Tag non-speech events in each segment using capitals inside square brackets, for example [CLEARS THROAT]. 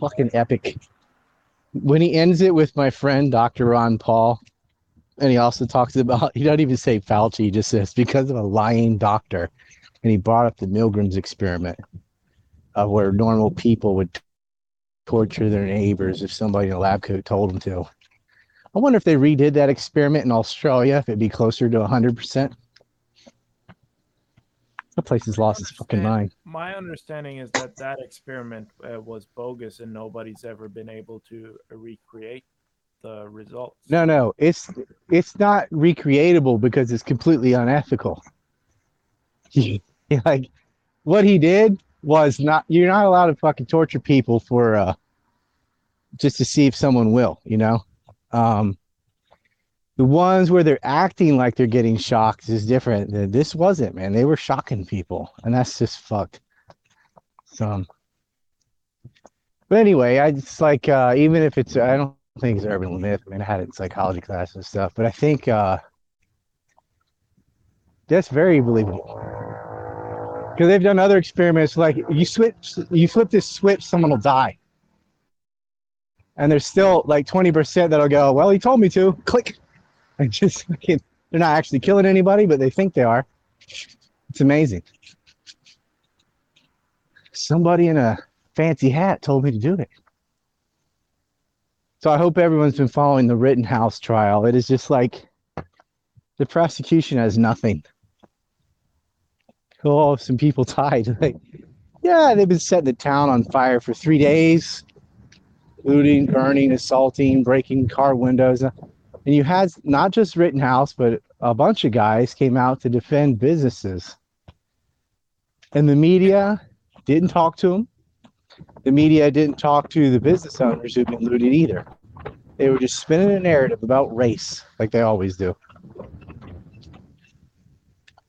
Fucking epic. When he ends it with my friend Dr. Ron Paul, and he also talks about he doesn't even say Fauci, he just says because of a lying doctor. And he brought up the Milgram's experiment of where normal people would torture their neighbors if somebody in a lab coat told them to. I wonder if they redid that experiment in Australia, if it'd be closer to 100%. The place has lost its fucking mind. My understanding is that that experiment uh, was bogus and nobody's ever been able to recreate the results. No, no, it's it's not recreatable because it's completely unethical. [LAUGHS] like what he did was not you're not allowed to fucking torture people for uh just to see if someone will, you know. Um the ones where they're acting like they're getting shocked is different. This wasn't, man. They were shocking people, and that's just fucked. So, but anyway, I just like uh, even if it's I don't think it's urban myth. I mean, I had it in psychology class and stuff, but I think uh, that's very believable because they've done other experiments. Like you switch, you flip this switch, someone will die, and there's still like twenty percent that'll go. Well, he told me to. Click. [LAUGHS] And just fucking, they're not actually killing anybody, but they think they are. It's amazing. Somebody in a fancy hat told me to do it. So I hope everyone's been following the Rittenhouse trial. It is just like the prosecution has nothing. Oh, some people [LAUGHS] died. Like, yeah, they've been setting the town on fire for three days, looting, burning, assaulting, breaking car windows and you had not just Rittenhouse, but a bunch of guys came out to defend businesses. And the media didn't talk to them. The media didn't talk to the business owners who've been looted either. They were just spinning a narrative about race, like they always do.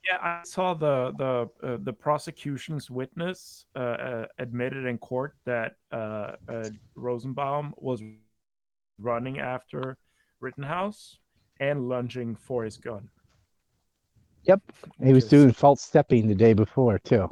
Yeah, I saw the the uh, the prosecution's witness uh, uh, admitted in court that uh, uh, Rosenbaum was running after Rittenhouse and lunging for his gun. Yep. He was doing false stepping the day before too.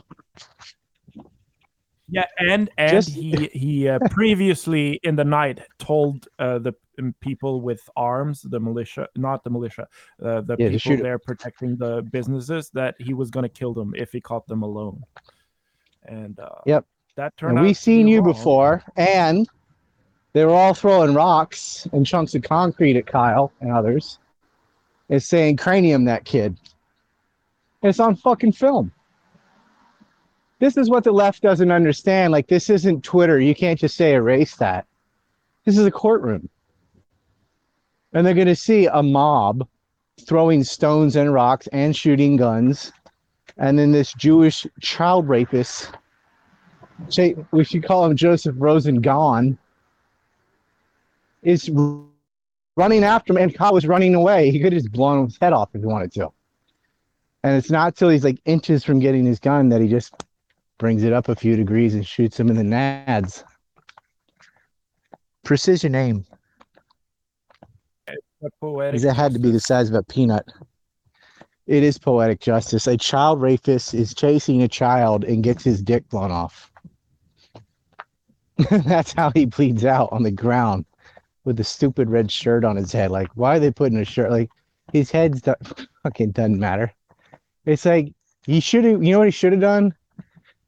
Yeah, and and Just... he he uh, [LAUGHS] previously in the night told uh, the um, people with arms, the militia, not the militia, uh, the yeah, people there protecting the businesses, that he was going to kill them if he caught them alone. And uh, yep, that turned. And we've seen you wrong. before, and they were all throwing rocks and chunks of concrete at Kyle and others and saying, cranium that kid. And it's on fucking film. This is what the left doesn't understand. Like, this isn't Twitter. You can't just say erase that. This is a courtroom. And they're going to see a mob throwing stones and rocks and shooting guns. And then this Jewish child rapist, we should call him Joseph Rosen gone is running after him, and Kyle was running away. He could have just blown his head off if he wanted to. And it's not till he's like inches from getting his gun that he just brings it up a few degrees and shoots him in the nads. Precision aim. Because it had to be the size of a peanut. It is poetic justice. A child rapist is chasing a child and gets his dick blown off. [LAUGHS] That's how he bleeds out on the ground with the stupid red shirt on his head. Like, why are they putting a shirt? Like, his head's do- [LAUGHS] fucking doesn't matter. It's like he should have. You know what he should have done?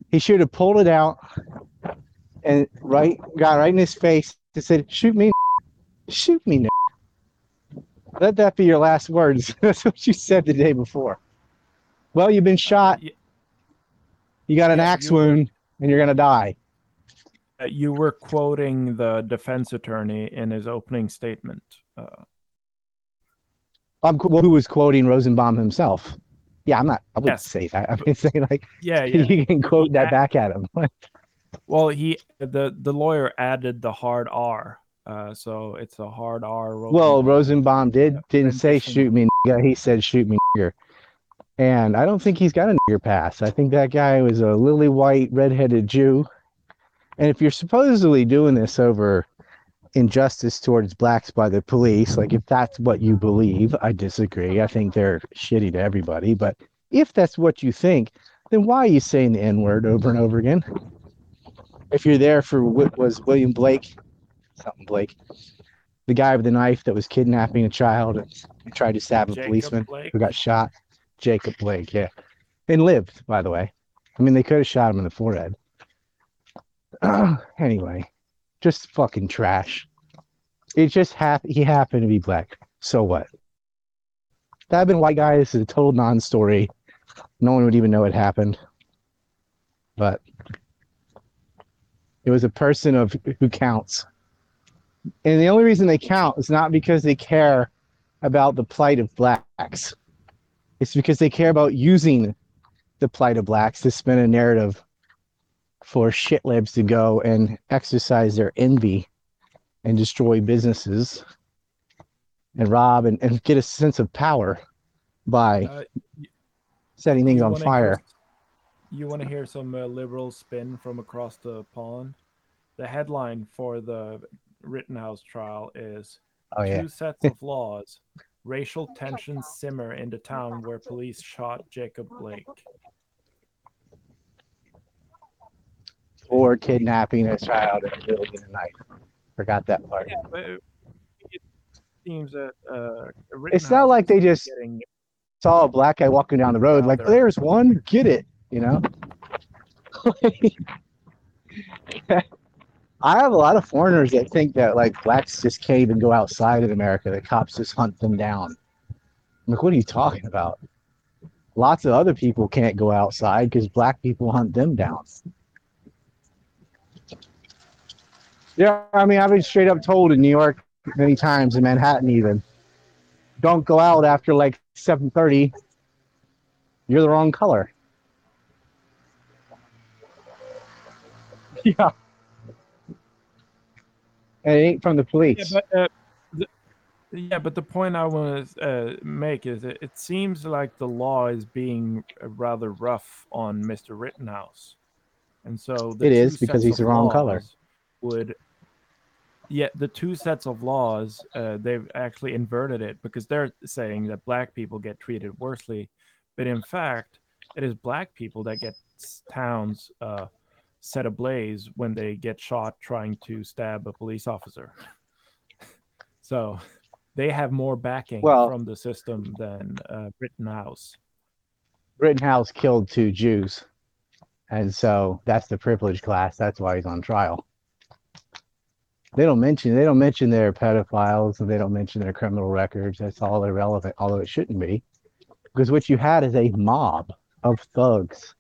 He should have pulled it out and right got right in his face and said, "Shoot me, [LAUGHS] shoot me." [LAUGHS] Let that be your last words. That's what you said the day before. Well, you've been shot. You got an yeah, axe wound, and you're gonna die. Uh, you were quoting the defense attorney in his opening statement. Uh, um, well, who was quoting Rosenbaum himself? Yeah, I'm not. I wouldn't yes. say that. I'm saying like, yeah, [LAUGHS] yeah. you can quote that back at him. [LAUGHS] well, he the the lawyer added the hard R, uh, so it's a hard R. Rosenbaum. Well, Rosenbaum did didn't say shoot me. Nigga. He said shoot me. Nigger. And I don't think he's got a nigger pass. I think that guy was a lily white, redheaded Jew and if you're supposedly doing this over injustice towards blacks by the police, like if that's what you believe, I disagree. I think they're shitty to everybody. But if that's what you think, then why are you saying the N word over and over again? if you're there for what was William Blake, something Blake, the guy with the knife that was kidnapping a child and tried to stab a Jacob policeman Blake? who got shot. Jacob Blake, yeah, and lived, by the way. I mean, they could have shot him in the forehead. [SIGHS] anyway, just fucking trash. It just happened. He happened to be black. So what? That had been white guy. This is a total non-story. No one would even know it happened. But it was a person of who counts. And the only reason they count is not because they care about the plight of blacks. It's because they care about using the plight of blacks to spin a narrative for shitlibs to go and exercise their envy and destroy businesses and rob and, and get a sense of power by Uh, setting things on fire. Hear, you want to hear some uh, liberal spin from across the pond? The headline for the Rittenhouse trial is Oh yeah. Two sets of laws. Racial tensions simmer in the town where police shot Jacob Blake. Or kidnapping a child and wielding a knife. Forgot that part. Yeah, but it it seems that uh, It's not like they just getting saw a black guy walking down the road, like there. there's one, get it, you know. [LAUGHS] I have a lot of foreigners that think that like blacks just can't even go outside in America. The cops just hunt them down. I'm like, what are you talking about? Lots of other people can't go outside because black people hunt them down. Yeah, I mean, I've been straight up told in New York many times, in Manhattan even, don't go out after like 7:30. You're the wrong color. [LAUGHS] Yeah. And it ain't from the Yeah, police. but uh, the, yeah, but the point I want to uh, make is that it seems like the law is being rather rough on Mr. Rittenhouse, and so It is, because he's the wrong color. Would yeah, the two sets of laws uh, they've actually inverted it because they're saying that black people get treated worsely, but in fact, it is black people that get towns uh, set ablaze when they get shot trying to stab a police officer. [LAUGHS] So they have more backing Well- from the system than uh, Rittenhouse. Rittenhouse killed two Jews. And so that's the privileged class. That's why he's on trial. They don't mention they don't mention their pedophiles and they don't mention their criminal records. That's all irrelevant, although it shouldn't be. Because what you had is a mob of thugs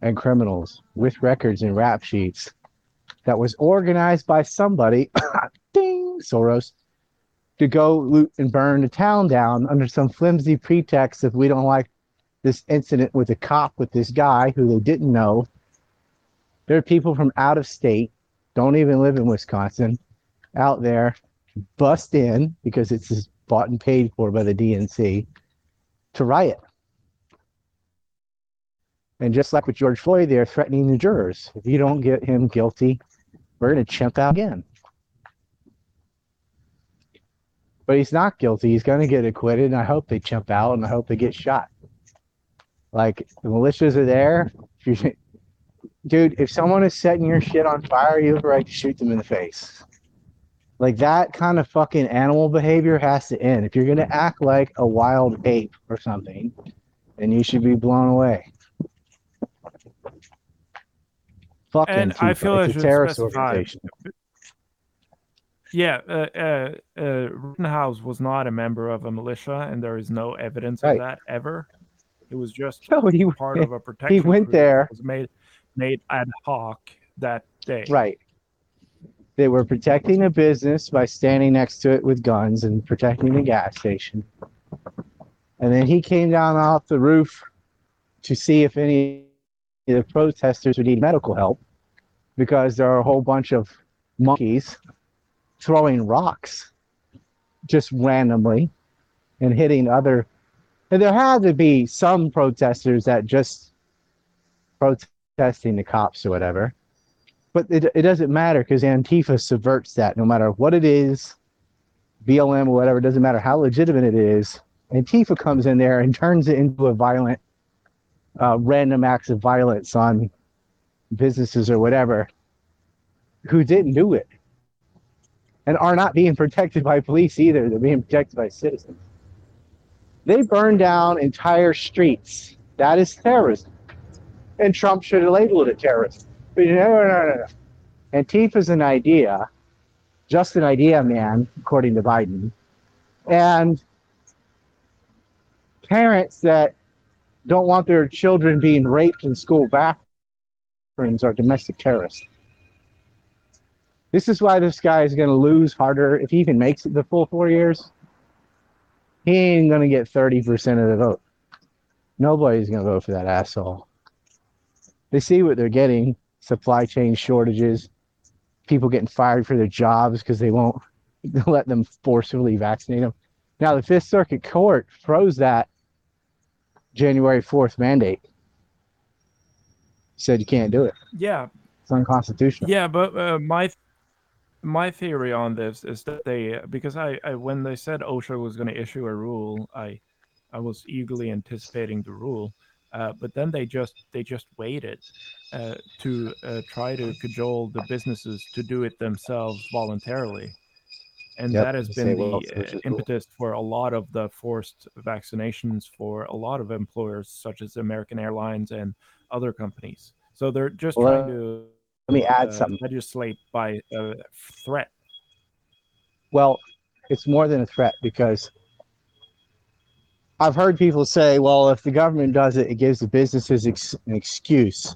and criminals with records and rap sheets that was organized by somebody, [COUGHS] ding, Soros, to go loot and burn the town down under some flimsy pretext if we don't like this incident with a cop with this guy who they didn't know. There are people from out of state, don't even live in Wisconsin, out there, bust in because it's bought and paid for by the DNC to riot. And just like with George Floyd, they're threatening the jurors. If you don't get him guilty, we're going to chimp out again. But he's not guilty. He's going to get acquitted, and I hope they chimp out, and I hope they get shot. Like the militias are there. [LAUGHS] Dude, if someone is setting your shit on fire, you have the right to shoot them in the face. Like that kind of fucking animal behavior has to end. If you're gonna act like a wild ape or something, then you should be blown away. Fuck And. I feel I it's a terrorist organization. Yeah, uh, uh, uh, Rittenhouse was not a member of a militia, and there is no evidence Right. of that ever. It was just [LAUGHS] No, he part of a [LAUGHS] protection. He went there- Was made made ad hoc that day. Right. They were protecting a business by standing next to it with guns and protecting the gas station. And then he came down off the roof to see if any of the protesters would need medical help because there are a whole bunch of monkeys throwing rocks just randomly and hitting other. And there had to be some protesters that just protesting the cops or whatever but it, it doesn't matter because Antifa subverts that no matter what it is, BLM or whatever, doesn't matter how legitimate it is. Antifa comes in there and turns it into a violent, uh, random acts of violence on businesses or whatever. who didn't do it and are not being protected by police either. They're being protected by citizens. They burn down entire streets. That is terrorism. And Trump should have labeled it terrorism. But no, no, no, no. Antifa's an idea, just an idea, man, according to Biden. And parents that don't want their children being raped in school bathrooms are domestic terrorists. This is why this guy is going to lose harder if he even makes it the full four years. He ain't going to get 30% of the vote. Nobody's going to vote for that asshole. They see what they're getting supply chain shortages, people getting fired for their jobs because they won't [LAUGHS] let them forcibly vaccinate them. Now, the Fifth Circuit Court froze that January 4th mandate. Said you can't do it. Yeah. It's unconstitutional. Yeah, but uh, my my theory on this is that they because I, I when they said OSHA was going to issue a rule, I I was eagerly anticipating the rule, uh, but then they just they just waited uh, to uh, try to cajole the businesses to do it themselves voluntarily, and yep, that has been the uh, impetus for a lot of the forced vaccinations for a lot of employers, such as American Airlines and other companies. So they're just well, trying to let me add uh, something. Legislate by a threat. Well, it's more than a threat because I've heard people say, well, if the government does it, it gives the businesses ex- an excuse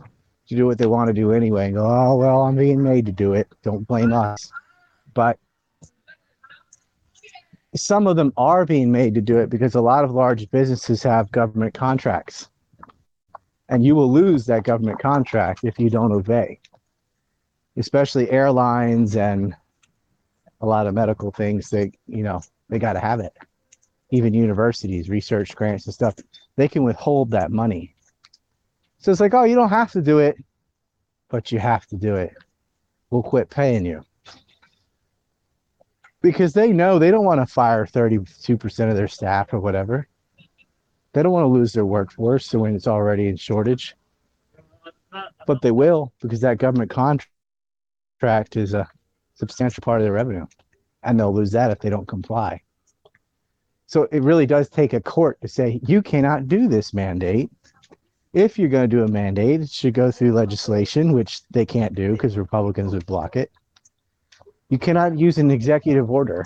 to do what they want to do anyway. And go, oh, well, I'm being made to do it. Don't blame us. But some of them are being made to do it because a lot of large businesses have government contracts. And you will lose that government contract if you don't obey especially airlines and a lot of medical things they you know they got to have it even universities research grants and stuff they can withhold that money. So it's like oh you don't have to do it but you have to do it. We'll quit paying you. Because they know they don't want to fire 32% of their staff or whatever. They don't want to lose their workforce when it's already in shortage. But they will because that government contract is a substantial part of their revenue, and they'll lose that if they don't comply. So it really does take a court to say you cannot do this mandate. If you're going to do a mandate, it should go through legislation, which they can't do because Republicans would block it. You cannot use an executive order.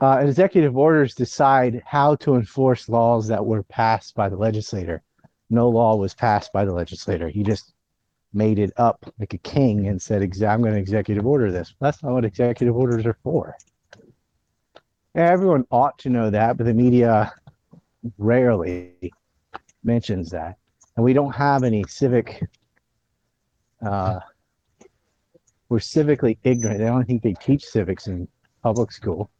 Uh, executive orders decide how to enforce laws that were passed by the legislator. No law was passed by the legislator. He just made it up like a king and said, I'm going to executive order this. That's not what executive orders are for. Everyone ought to know that, but the media rarely mentions that. And we don't have any civic, uh, we're civically ignorant. I don't think they teach civics in public school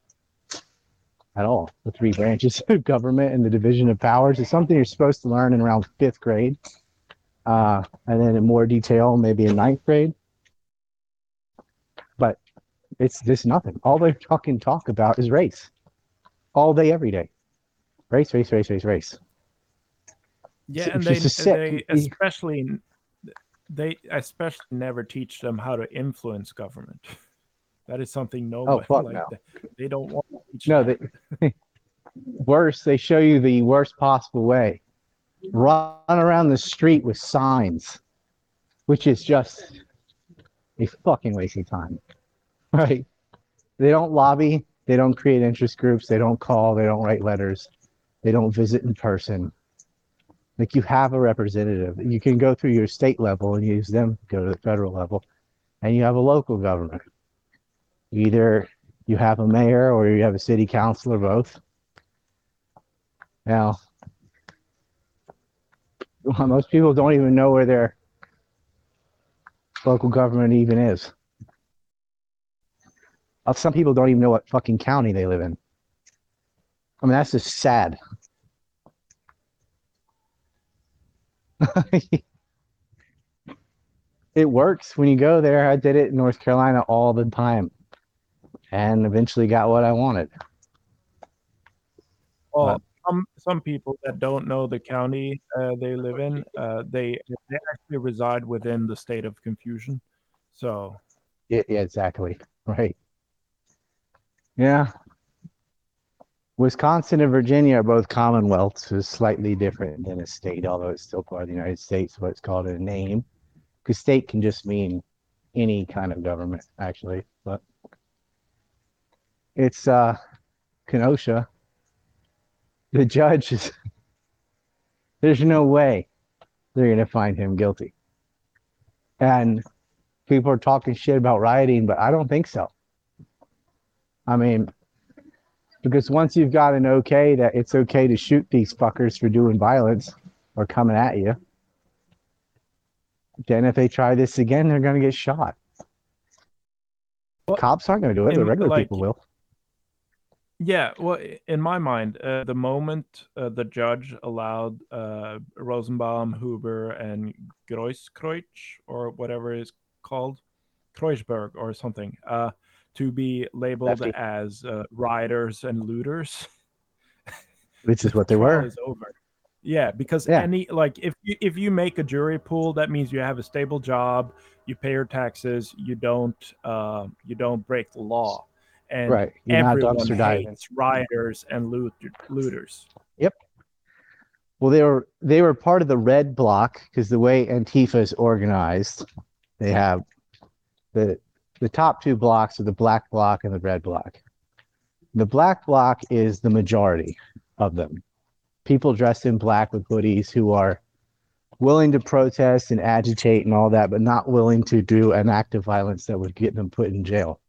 at all. The three branches [LAUGHS] of government and the division of powers is something you're supposed to learn in around fifth grade uh, and then in more detail, maybe in ninth grade. It's this nothing. All they fucking talk about is race, all day, every day. Race, race, race, race, race. Yeah, and they, they especially they especially never teach them how to influence government. [LAUGHS] That is something nobody oh, like, no. they don't want to teach. No, they, [LAUGHS] worse, they show you the worst possible way run around the street with signs, which is just a fucking waste of time. [LAUGHS] Right? They don't lobby, they don't create interest groups, they don't call, they don't write letters, they don't visit in person. Like you have a representative. You can go through your state level and use them, go to the federal level, and you have a local government. Either you have a mayor or you have a city council or both. Now, [LAUGHS] most people don't even know where their local government even is. Some people don't even know what fucking county they live in. I mean, that's just sad. [LAUGHS] it works when you go there. I did it in North Carolina all the time and eventually got what I wanted. Well, some some people that don't know the county uh, they live in, uh, they they actually reside within the state of confusion. So. Yeah, yeah exactly. Right. Yeah. Wisconsin and Virginia are both commonwealths, it's slightly different than a state, although it's still part of the United States, what it's called a name. Because state can just mean any kind of government, actually. But it's uh Kenosha. The judge is [LAUGHS] there's no way they're gonna find him guilty. And people are talking shit about rioting, but I don't think so. I mean, because once you've got an okay that it's okay to shoot these fuckers for doing violence or coming at you, then if they try this again, they're going to get shot. Well, Cops aren't going to do it, the regular like, people will. Yeah, well, in my mind, uh, the moment uh, the judge allowed uh, Rosenbaum, Huber, and Grosskreutz, or whatever is called, Kreuzberg or something, uh, to be labeled Lefty. as uh, rioters and looters. [LAUGHS] Which is what they were. Is over. Yeah, because yeah. any like if you, if you make a jury pool, that means you have a stable job, you pay your taxes, you don't uh, you don't break the law, and right. You're everyone hates diving. rioters and loot, looters. Yep. Well, they were they were part of the red block because the way Antifa is organized, they have the the top two blocks are the black block and the red block. The black block is the majority of them. People dressed in black with hoodies who are willing to protest and agitate and all that, but not willing to do an act of violence that would get them put in jail.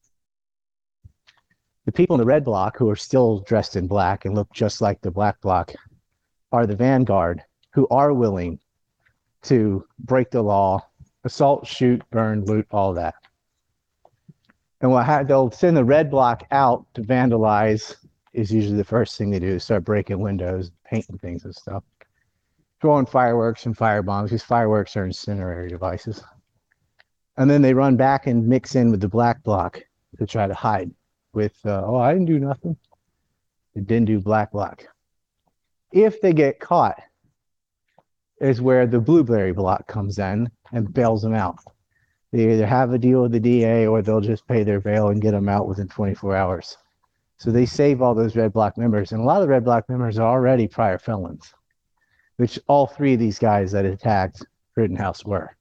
The people in the red block who are still dressed in black and look just like the black block are the vanguard who are willing to break the law, assault, shoot, burn, loot, all that. And what ha- they'll send the red block out to vandalize is usually the first thing they do start breaking windows, painting things and stuff, throwing fireworks and fire bombs because fireworks are incendiary devices. And then they run back and mix in with the black block to try to hide with, uh, oh, I didn't do nothing. It didn't do black block. If they get caught, is where the blueberry block comes in and bails them out. They either have a deal with the DA or they'll just pay their bail and get them out within 24 hours. So they save all those red block members. And a lot of the red block members are already prior felons, which all three of these guys that attacked Rittenhouse were.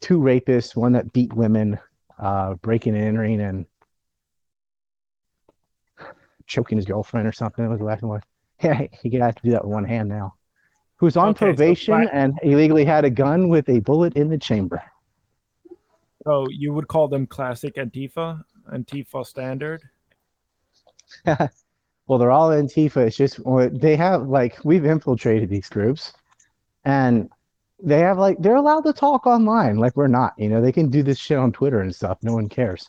Two rapists, one that beat women, uh, breaking and entering and choking his girlfriend or something. It was the last one. Yeah, he could have to do that with one hand now. Who's on okay, probation so and illegally had a gun with a bullet in the chamber. So you would call them classic Antifa, Antifa standard? [LAUGHS] well, they're all Antifa. It's just they have like we've infiltrated these groups, and they have like they're allowed to talk online like we're not. You know, they can do this shit on Twitter and stuff. No one cares,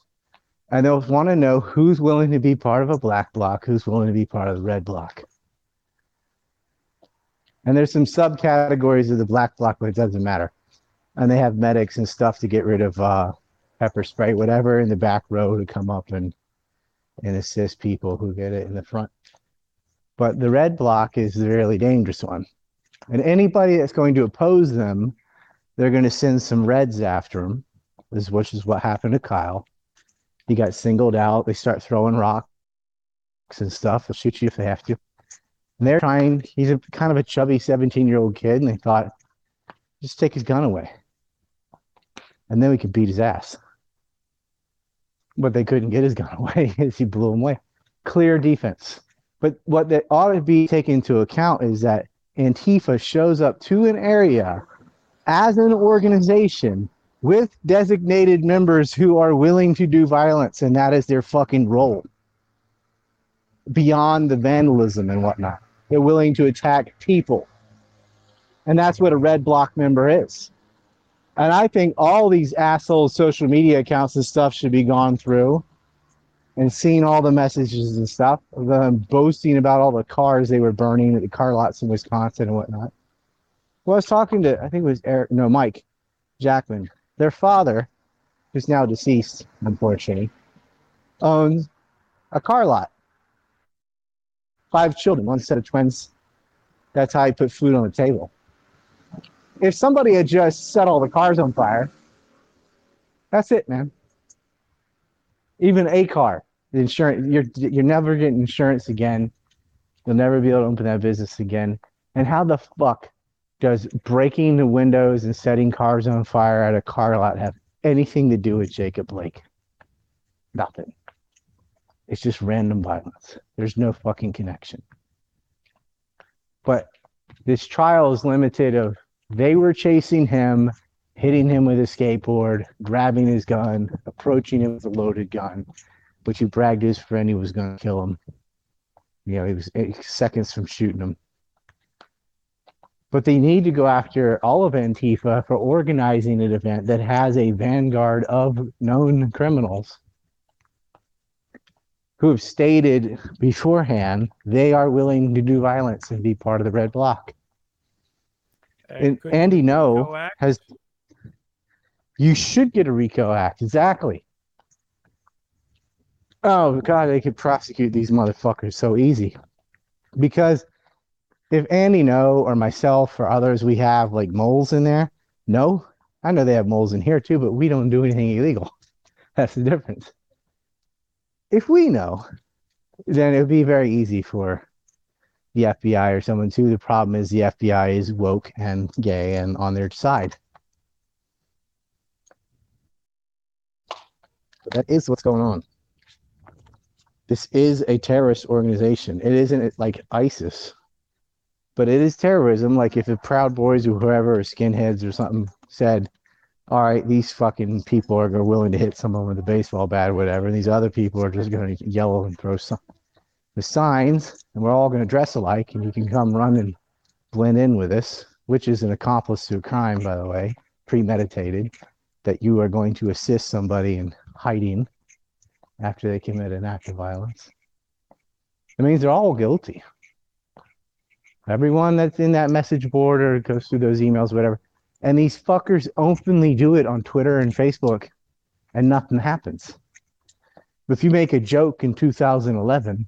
and they'll want to know who's willing to be part of a black block, who's willing to be part of the red block. And there's some subcategories of the black block, but it doesn't matter and they have medics and stuff to get rid of uh, pepper spray, whatever, in the back row to come up and and assist people who get it in the front. But the red block is the really dangerous one, and anybody that's going to oppose them, they're going to send some reds after him. This which is what happened to Kyle. He got singled out. They start throwing rocks and stuff. They'll shoot you if they have to. And they're trying. He's a kind of a chubby 17 year old kid, and they thought, just take his gun away and then we could beat his ass. But they couldn't get his gun [LAUGHS] away as he blew him away. Clear defense. But what that ought to be taken into account is that Antifa shows up to an area as an organization with designated members who are willing to do violence, and that is their fucking role. Beyond the vandalism and whatnot, they're willing to attack people. And that's what a red block member is. And I think all these asshole social media accounts and stuff should be gone through and seeing all the messages and stuff them boasting about all the cars they were burning at the car lots in Wisconsin and whatnot. Well, I was talking to, I think it was Eric, no, Mike Jackman. Their father, who's now deceased, unfortunately, owns a car lot. Five children, one set of twins. That's how he put food on the table if somebody had just set all the cars on fire That's it, man. Even a car, the insurance, you're you're never getting insurance again. You'll never be able to open that business again. And how the fuck does breaking the windows and setting cars on fire at a car lot have anything to do with Jacob Blake? Nothing. It's just random violence. There's no fucking connection. But this trial is limited of they were chasing him, hitting him with a skateboard, grabbing his gun, approaching him with a loaded gun, which he bragged to his friend he was going to kill him. You know, he was eight seconds from shooting him. But they need to go after all of Antifa for organizing an event that has a vanguard of known criminals who have stated beforehand they are willing to do violence and be part of the red bloc. And, and Andy Ngo has you should get a RICO Act. Exactly. Oh god, they could prosecute these motherfuckers so easy. Because if Andy Ngo or myself or others we have like moles in there, no, I know they have moles in here too, but we don't do anything illegal. [LAUGHS] That's the difference. If we know, then it would be very easy for the FBI or someone too. The problem is the FBI is woke and gay and on their side. That is what's going on. This is a terrorist organization. It isn't like ISIS, but it is terrorism. Like if the Proud Boys or whoever, or skinheads or something said, all right, these fucking people are willing to hit someone with a baseball bat or whatever, and these other people are just going to yell and throw some the signs, and we're all going to dress alike, and you can come run and blend in with us, which is an accomplice to a crime, by the way, premeditated, that you are going to assist somebody in hiding after they commit an act of violence. It means they're all guilty. Everyone that's in that message board or goes through those emails, whatever. And these fuckers openly do it on Twitter and Facebook, and nothing happens. If you make a joke in 2011,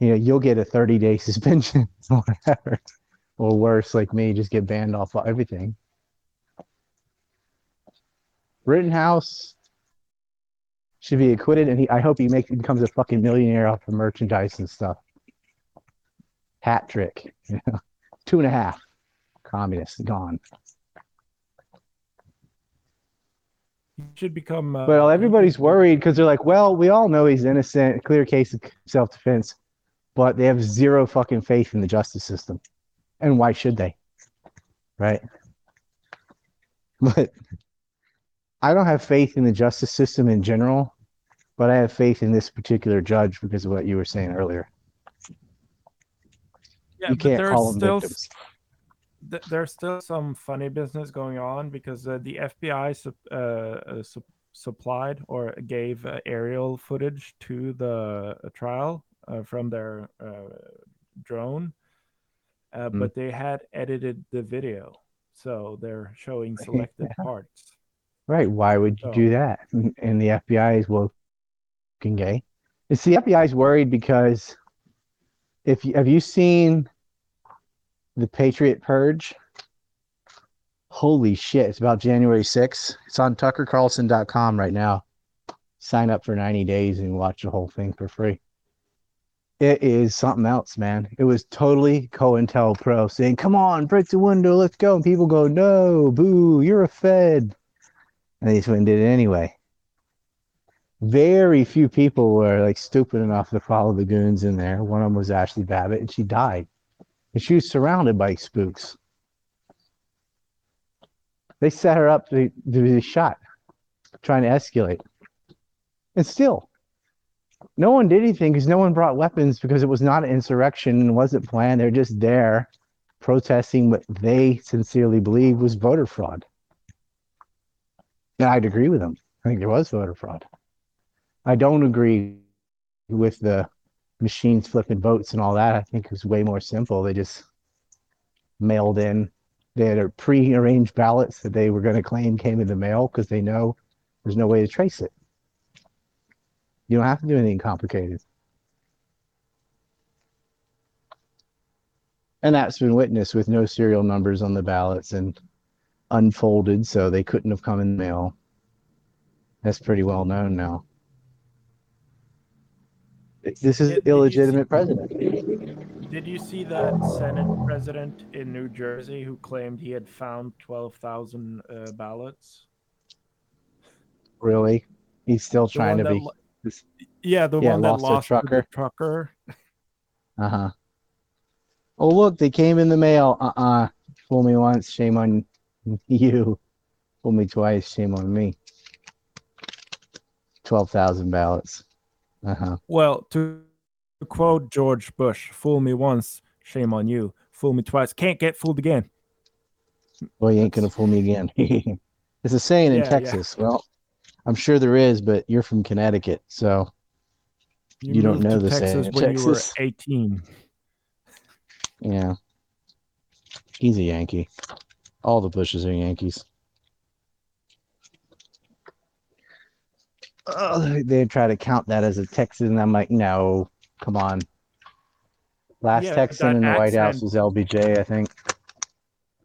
you know, you'll get a 30 day [LAUGHS] suspension or whatever. Or worse, like me, just get banned off of everything. Rittenhouse should be acquitted, and he, I hope he makes becomes a fucking millionaire off of merchandise and stuff. Hat trick, you know, [LAUGHS] two and a half. communists gone. should become. Uh, well, everybody's worried because they're like, well, we all know he's innocent, clear case of self defense but they have zero fucking faith in the justice system. And why should they? Right? [LAUGHS] But I don't have faith in the justice system in general, but I have faith in this particular judge because of what you were saying earlier. Yeah, you can't call them still, victims. Th- there's still some funny business going on because uh, the FBI su- uh, uh, su- supplied or gave uh, aerial footage to the uh, trial from their uh, drone, uh, mm. but they had edited the video, so they're showing selected parts. Right? Why would you so, do that? And the FBI is woke and gay. It's the FBI is worried because if you have you seen the Patriot Purge? Holy shit! It's about January 6th. It's on TuckerCarlson.com right now. Sign up for 90 days and watch the whole thing for free it is something else, man. It was totally COINTELPRO saying, "Come on, break the window, let's go." And people go, "No, boo, you're a Fed," and they just went and did it anyway. Very few people were like stupid enough to follow the goons in there. One of them was Ashli Babbitt, and she died. And she was surrounded by spooks. They set her up to, to be shot, trying to escalate. And still, no one did anything because no one brought weapons because it was not an insurrection and wasn't planned. They're just there protesting what they sincerely believe was voter fraud. And I'd agree with them. I think there was voter fraud. I don't agree with the machines flipping votes and all that. I think it was way more simple. They just mailed in. They had pre-arranged ballots that they were going to claim came in the mail because they know there's no way to trace it. You don't have to do anything complicated. And that's been witnessed with no serial numbers on the ballots and unfolded, so they couldn't have come in the mail. That's pretty well known now. This is illegitimate president. Did you see that Senate president in New Jersey who claimed he had found 12,000 uh, ballots? Really? He's still trying to be. Lo- yeah, the yeah, one that lost, lost trucker. trucker. [LAUGHS] Uh huh. Oh, look, they came in the mail. Uh uh Fool me once, shame on [LAUGHS] you. Fool me twice, shame on me. 12,000 ballots. Uh-huh. Well, to, quote George Bush, fool me once, shame on you. Fool me twice, can't get fooled again. Well, you ain't going to fool me again. [LAUGHS] it's a saying in yeah, Texas. Yeah. Well, I'm sure there is, but you're from Connecticut, so you, you don't know the Texas when Texas. you were 18. Yeah. He's a Yankee. All the Bushes are Yankees. oh, they try to count that as a Texan. I'm like, no, come on. Last yeah, Texan in the accent, White House was LBJ, I think.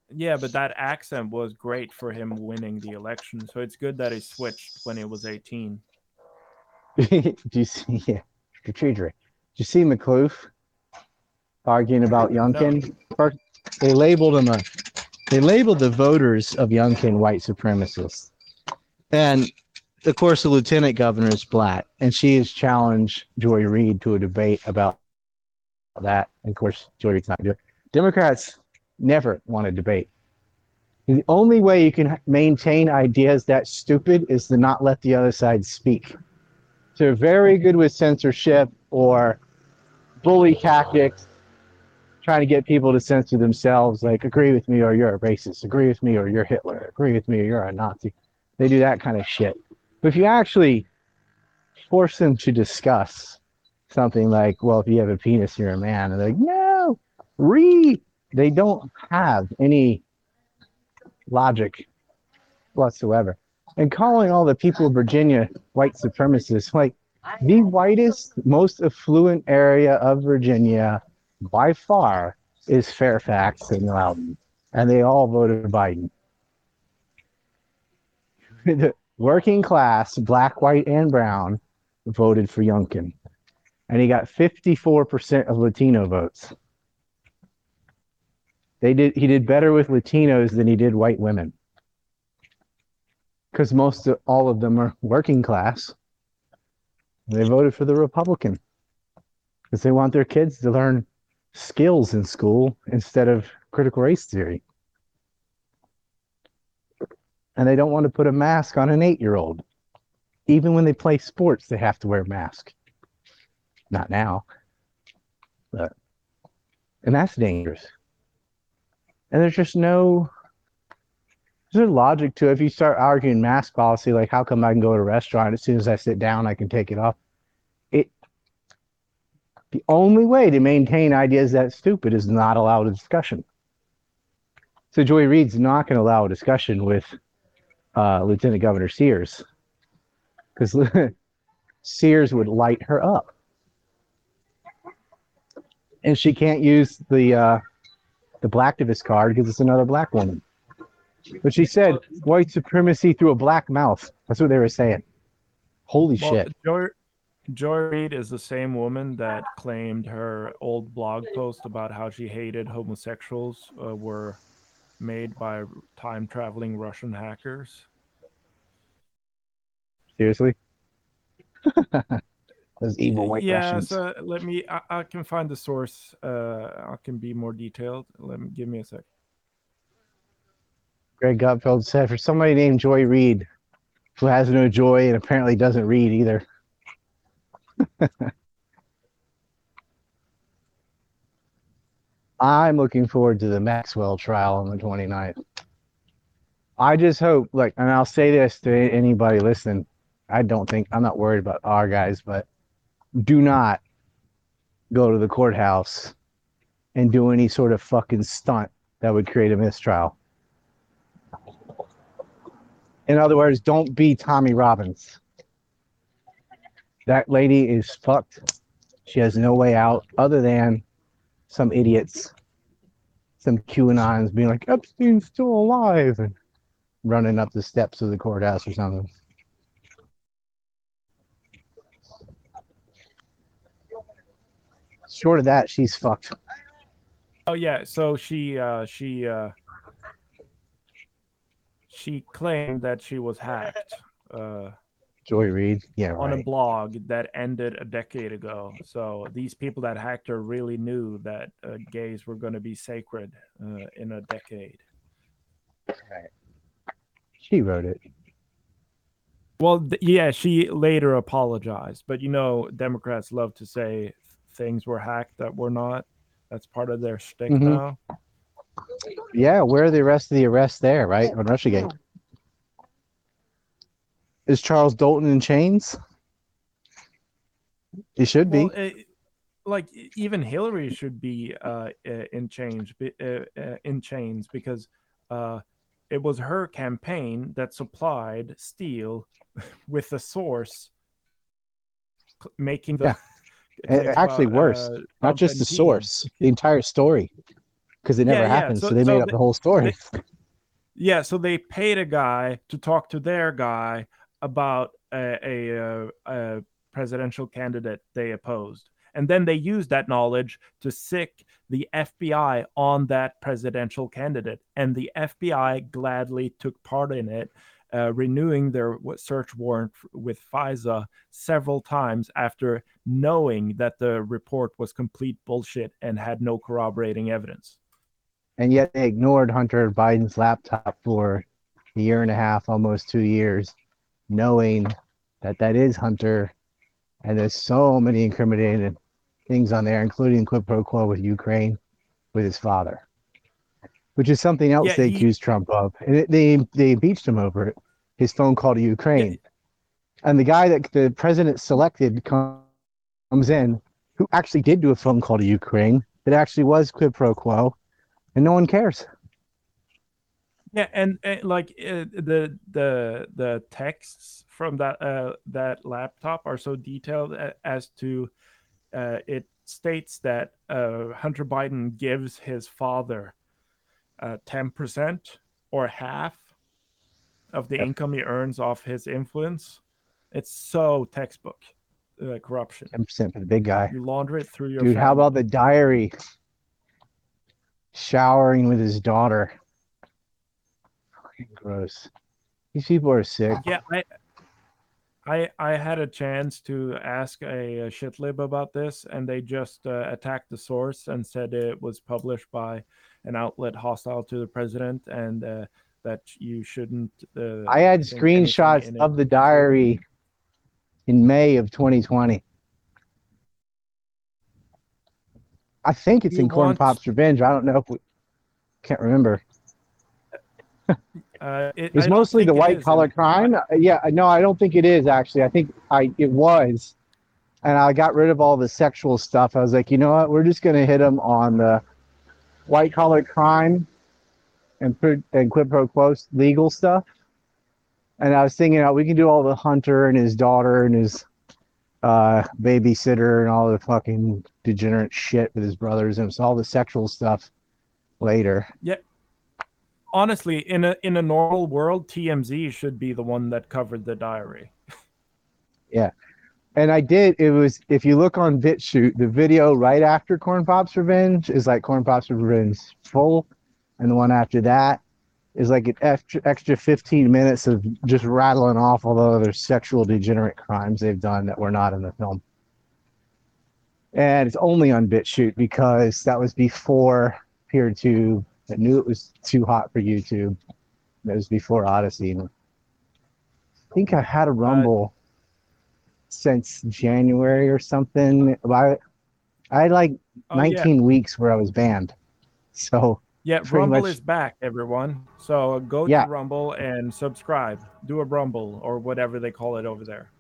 Yeah, but that accent was great for him winning the election. So it's good that he switched when he was 18. [LAUGHS] Do you see? Yeah, Did you see McLuth arguing about Youngkin? No. They labeled him a. They labeled the voters of Youngkin white supremacists, and of course, the lieutenant governor is black, and she has challenged Joy Reid to a debate about that. And of course, Joy Reid's not doing. It. Democrats never want to debate. The only way you can maintain ideas that stupid is to not let the other side speak. So very good with censorship or bully tactics, trying to get people to censor themselves, like agree with me or you're a racist, agree with me or you're Hitler, agree with me or you're a Nazi. They do that kind of shit. But if you actually force them to discuss something like, well, if you have a penis, you're a man, and they're like, no, re, they don't have any logic whatsoever. And calling all the people of Virginia white supremacists, like the whitest, most affluent area of Virginia by far is Fairfax and Loudoun. And they all voted Biden. The [LAUGHS] working class, black, white, and brown, voted for Youngkin. And he got 54% of Latino votes. They did he did better with Latinos than he did white women. Because most of all of them are working class. They voted for the Republican. Because they want their kids to learn skills in school instead of critical race theory and they don't want to put a mask on an eight year old. Even when they play sports, they have to wear a mask. Not now. But and that's dangerous. And there's just no there's no logic to it. If you start arguing mask policy, like how come I can go to a restaurant as soon as I sit down I can take it off? It the only way to maintain ideas that stupid is not allow a discussion. So Joy Reid's not going to allow a discussion with uh, Lieutenant Governor Sears because [LAUGHS] Sears would light her up. And she can't use the uh, the blacktivist card because it's another black woman. But she said white supremacy through a black mouth. That's what they were saying. Holy well, shit. Joy, Joy Reid is the same woman that claimed her old blog post about how she hated homosexuals uh, were made by time traveling Russian hackers. Seriously? [LAUGHS] Those evil white yeah, Russians. so let me. I, I, can find the source. Uh, I can be more detailed. Let me give me a sec. Greg Gutfeld said, "For somebody named Joy Reid, who has no joy and apparently doesn't read either." [LAUGHS] I'm looking forward to the Maxwell trial on the 29th. I just hope, like, and I'll say this to anybody listening I don't think I'm not worried about our guys, but do not go to the courthouse and do any sort of fucking stunt that would create a mistrial. In other words, don't be Tommy Robinson. That lady is fucked. She has no way out other than some idiots, some QAnons being like, Epstein's still alive and running up the steps of the courthouse or something. Short of that, she's fucked. Oh yeah, so she uh she uh she claimed that she was hacked. Uh Joy Reid, yeah, on right. a blog that ended a decade ago. So these people that hacked her really knew that uh, gays were going to be sacred uh, in a decade. Right. She wrote it. Well, th- yeah, she later apologized, but you know, Democrats love to say things were hacked that were not. That's part of their shtick Mhm. now. Yeah, where are the rest of the arrests there, right? On Russiagate. Is Charles Dolan in chains? He should be. Well, it, like even Hillary should be uh, in chains, uh, uh, in chains because uh, it was her campaign that supplied Steele [LAUGHS] with the source, making the A- actually worse, uh, Not just the source, the entire story. Because it never yeah, happened. So, so- they so made up the- the whole story. Yeah, so they paid a guy to talk to their guy about a, a, uh, a presidential candidate they opposed. And then they used that knowledge to sick the FBI on that presidential candidate. And the FBI gladly took part in it, uh, renewing their search warrant with FISA several times after knowing that the report was complete bullshit and had no corroborating evidence. and yet they ignored Hunter Biden's laptop for a year and a half, almost two years, knowing that that is Hunter, and there's so many incriminating things on there, including quid pro quo with Ukraine, with his father, which is something else Yeah, they he- accused Trump of, and it, they they impeached him over it. His phone call to Ukraine, and the guy that the president selected comes in, who actually did do a phone call to Ukraine. That actually was quid pro quo and no one cares. Yeah, and, and like uh, the the the texts from that uh, that laptop are so detailed as to uh, it states that uh, Hunter Biden gives his father ten percent or half of the Yep. income he earns off his influence. It's so textbook uh, corruption. Ten percent for the big guy, You launder it through your dude. How about the diary? Showering with his daughter. Fucking gross. These people are sick. yeah i i i had a chance to ask a, a shitlib about this and they just uh, attacked the source and said it was published by an outlet hostile to the president and uh, that you shouldn't uh, I had screenshots of the diary in May of 2020. I think it's You in Corn want- Pop's Revenge. I don't know if we can't remember. [LAUGHS] uh, it, It's I mostly the white collar crime. Yeah, no, I don't think it is actually. I think I it was, and I got rid of all the sexual stuff. I was like, you know what? We're just gonna hit them on the white collar crime and put and quid pro quo legal stuff. And I was thinking, oh, we can do all the hunter and his daughter and his uh, babysitter and all the fucking degenerate shit with his brothers and all the sexual stuff later. Yeah. Honestly in a in a normal world tmz should be the one that covered the diary yeah. And I did. It was if you look on BitChute, the video right after Corn Pop's Revenge is like Corn Pop's Revenge full, and the one after that is like an extra extra 15 minutes of just rattling off all the other sexual degenerate crimes they've done that were not in the film. And it's only on BitChute because that was before PeerTube. I knew it was too hot for YouTube. That was before Odysee. I think I had a Rumble since January or something. I, I had like Oh, yeah. 19 weeks where I was banned. So Yeah, Pretty Rumble much- is back, everyone. So go Yeah. to Rumble and subscribe. Do a Rumble or whatever they call it over there.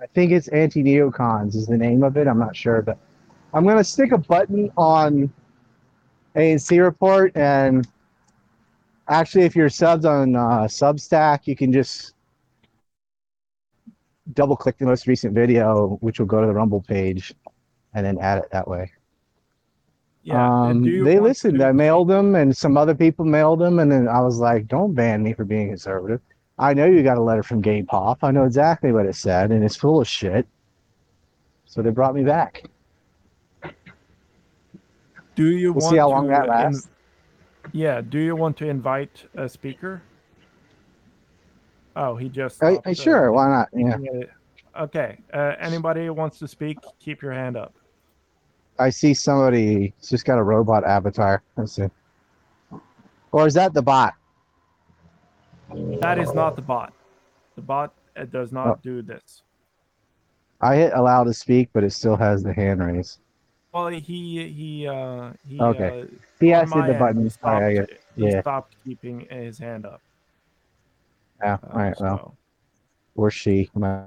I think it's anti neocons is the name of it. I'm not sure, but I'm gonna stick a button on ANC report and actually, if you're subbed on uh, Substack, you can just double click the most recent video, which will go to the Rumble page, and then add it that way. Yeah, um, they listened. to- I mailed them, and some other people mailed them, and then I was like, "Don't ban me for being conservative." I know you got a letter from Gay Pop. I know exactly what it said, and it's full of shit. So they brought me back. Do you we'll want see how long to that in- lasts. yeah. Do you want to invite a speaker? Oh, he just. Uh, uh, sure, why not? Yeah, Okay. Uh, anybody who wants to speak, keep your hand up. I see somebody it's just got a robot avatar. Let's see. Or is that the bot? That is not the bot. The bot uh, does not Oh. do this. I hit allow to speak, but it still has the hand raised. Well, he he uh he. Okay. Uh, He has hit the button. He stopped, right, I yeah. stopped keeping his hand up. Yeah, Uh, all right, well, or she. Might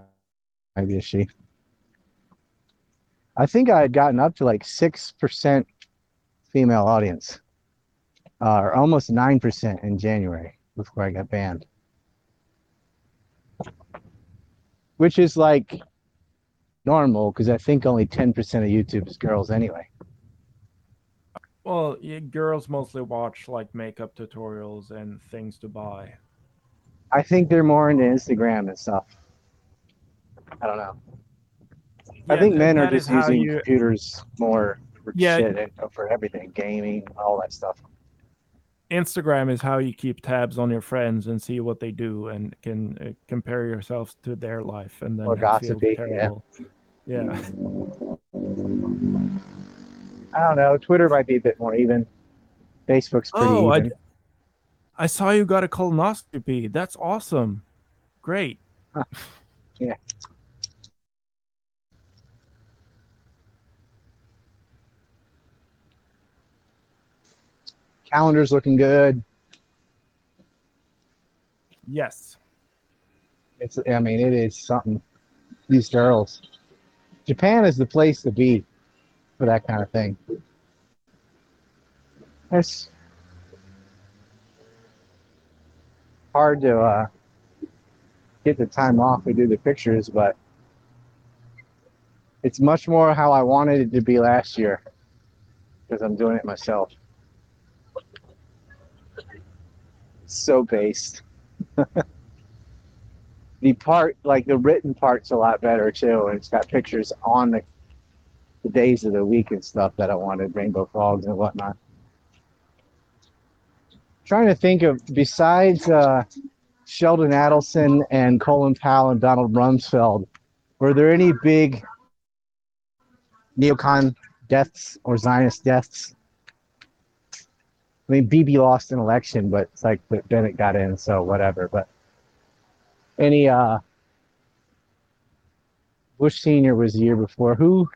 be a she. I think I had gotten up to like six percent female audience, uh, or almost nine percent in January before I got banned, which is like normal because I think only ten percent of YouTube is girls anyway. Well, yeah, girls mostly watch like makeup tutorials and things to buy. I think they're more into Instagram and stuff. I don't know. I think men are just using you- computers more for Yeah. shit and for everything, gaming, all that stuff. Instagram is how you keep tabs on your friends and see what they do and can uh, compare yourselves to their life and then Or gossipy, yeah. terrible. Yeah. I don't know. Twitter might be a bit more even. Facebook's pretty Oh, I, even. I saw you got a colonoscopy. That's awesome. Great. [LAUGHS] Yeah. Calendar's looking good. Yes. It's I mean it is something. These girls. Japan is the place to be for that kind of thing. It's hard to uh, get the time off to do the pictures, but it's much more how I wanted it to be last year because I'm doing it myself. So based. [LAUGHS] the part, like the written part's a lot better too, and it's got pictures on the, the days of the week and stuff that I wanted, rainbow frogs and whatnot. Trying to think of besides uh, Sheldon Adelson and Colin Powell and Donald Rumsfeld, were there any big neocon deaths or Zionist deaths? I mean, Bibi lost an election, but it's like but Bennett got in, so whatever. But any uh, Bush Senior was the year before. Who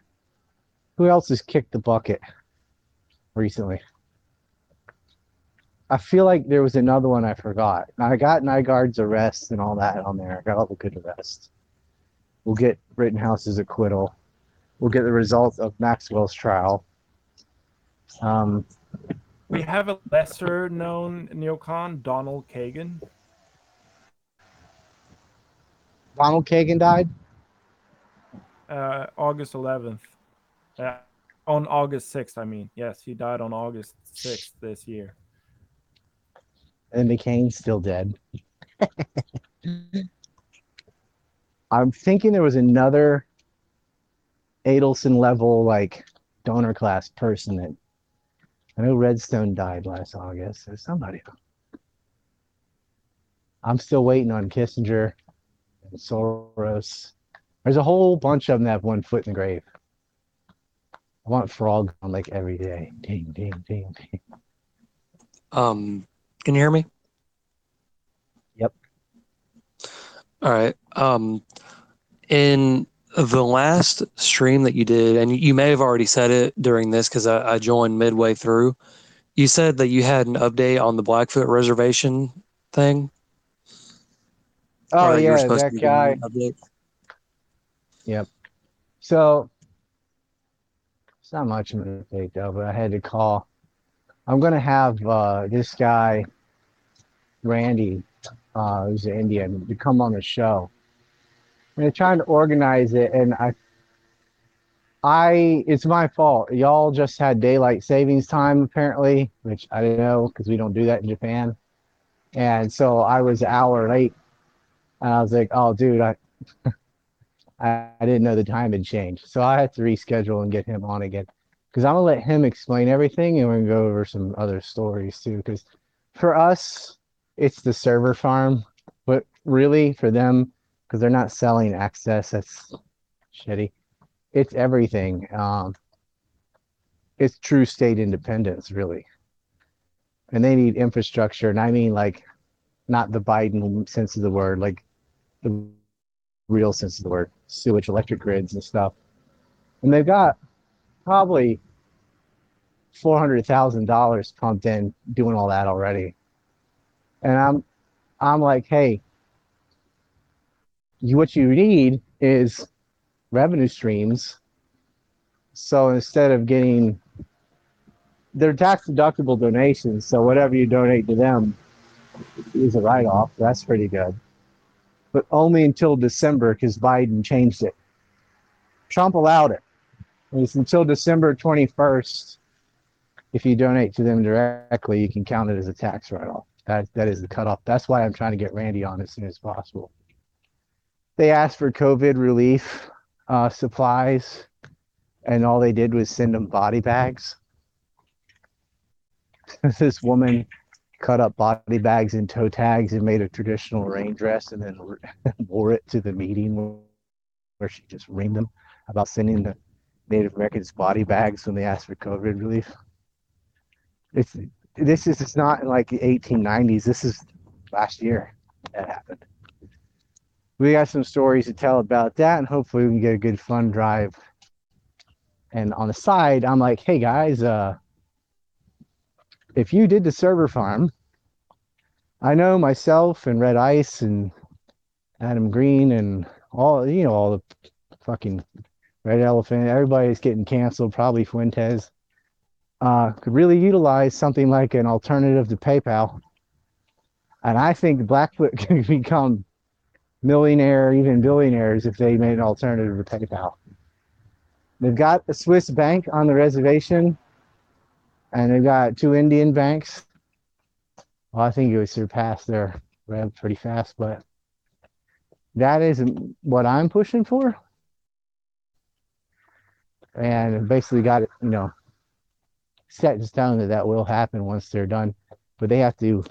who else has kicked the bucket recently? I feel like there was another one I forgot. I got Nygard's arrest and all that on there. I got all the good arrests. We'll get Rittenhouse's acquittal. We'll get the results of Maxwell's trial. Um, We have a lesser known neocon, Donald Kagan. Donald Kagan died. Uh, August 11th. Uh, on August 6th, I mean. Yes, he died on August 6th this year. and McCain's still dead. I'm thinking there was another Adelson level like donor class person that I know Redstone died last August. There's somebody. I'm still waiting on Kissinger and Soros. There's a whole bunch of them that have one foot in the grave. I want frog on like every day. Ding, ding, ding, ding. Um, can you hear me? Yep. All right. Um, in the last stream that you did, and you may have already said it during this because I, I joined midway through. You said that you had an update on the Blackfoot Reservation thing. Oh or that you were yeah, that guy. an update. So it's not much of an update though, but I had to call. I'm gonna have uh, this guy, Randy, uh, who's an Indian, to come on the show. And they're trying to organize it, and I, I, it's my fault. Y'all just had daylight savings time apparently, which I didn't know because we don't do that in Japan. And so I was an hour late, and I was like, "Oh, dude, I." I, [LAUGHS] I didn't know the time had changed, so I had to reschedule and get him on again. because I'm gonna let him explain everything, and we're gonna go over some other stories too. Because for us, it's the server farm, but really for them, because they're not selling access, that's shitty. It's everything. Um, it's true state independence, really, and they need infrastructure, and I mean like, not the Biden sense of the word, like the real sense of the word, sewage, electric grids, and stuff. And they've got probably four hundred thousand dollars pumped in doing all that already. And I'm I'm like, hey, you what you need is revenue streams. So instead of getting they're tax deductible donations, so whatever you donate to them is a write off. That's pretty good. But only until December because Biden changed it. Trump allowed it. It's until December 21st. If you donate to them directly, you can count it as a tax write-off. That that is the cutoff. That's why I'm trying to get Randy on as soon as possible. They asked for COVID relief uh, supplies, and all they did was send them body bags. [LAUGHS] this woman cut up body bags and toe tags and made a traditional rain dress, and then [LAUGHS] wore it to the meeting where she just reamed them about sending the Native Americans body bags when they asked for COVID relief. It's this is it's not like the 1890s. This is last year that happened. We got some stories to tell about that, and hopefully we can get a good fun drive. And on the side, I'm like, hey guys, uh, if you did the server farm, I know myself and Red Ice and Adam Green and all you know all the fucking Red Elephant, everybody's getting canceled, probably Fuentes, uh, could really utilize something like an alternative to PayPal. And I think Blackfoot [LAUGHS] could become millionaire, even billionaires, if they made an alternative to PayPal. They've got a Swiss bank on the reservation, and they've got two Indian banks. Well, I think it would surpass their rev pretty fast, but that is what I'm pushing for and basically got it, you know, set in stone that that will happen once they're done. But they have to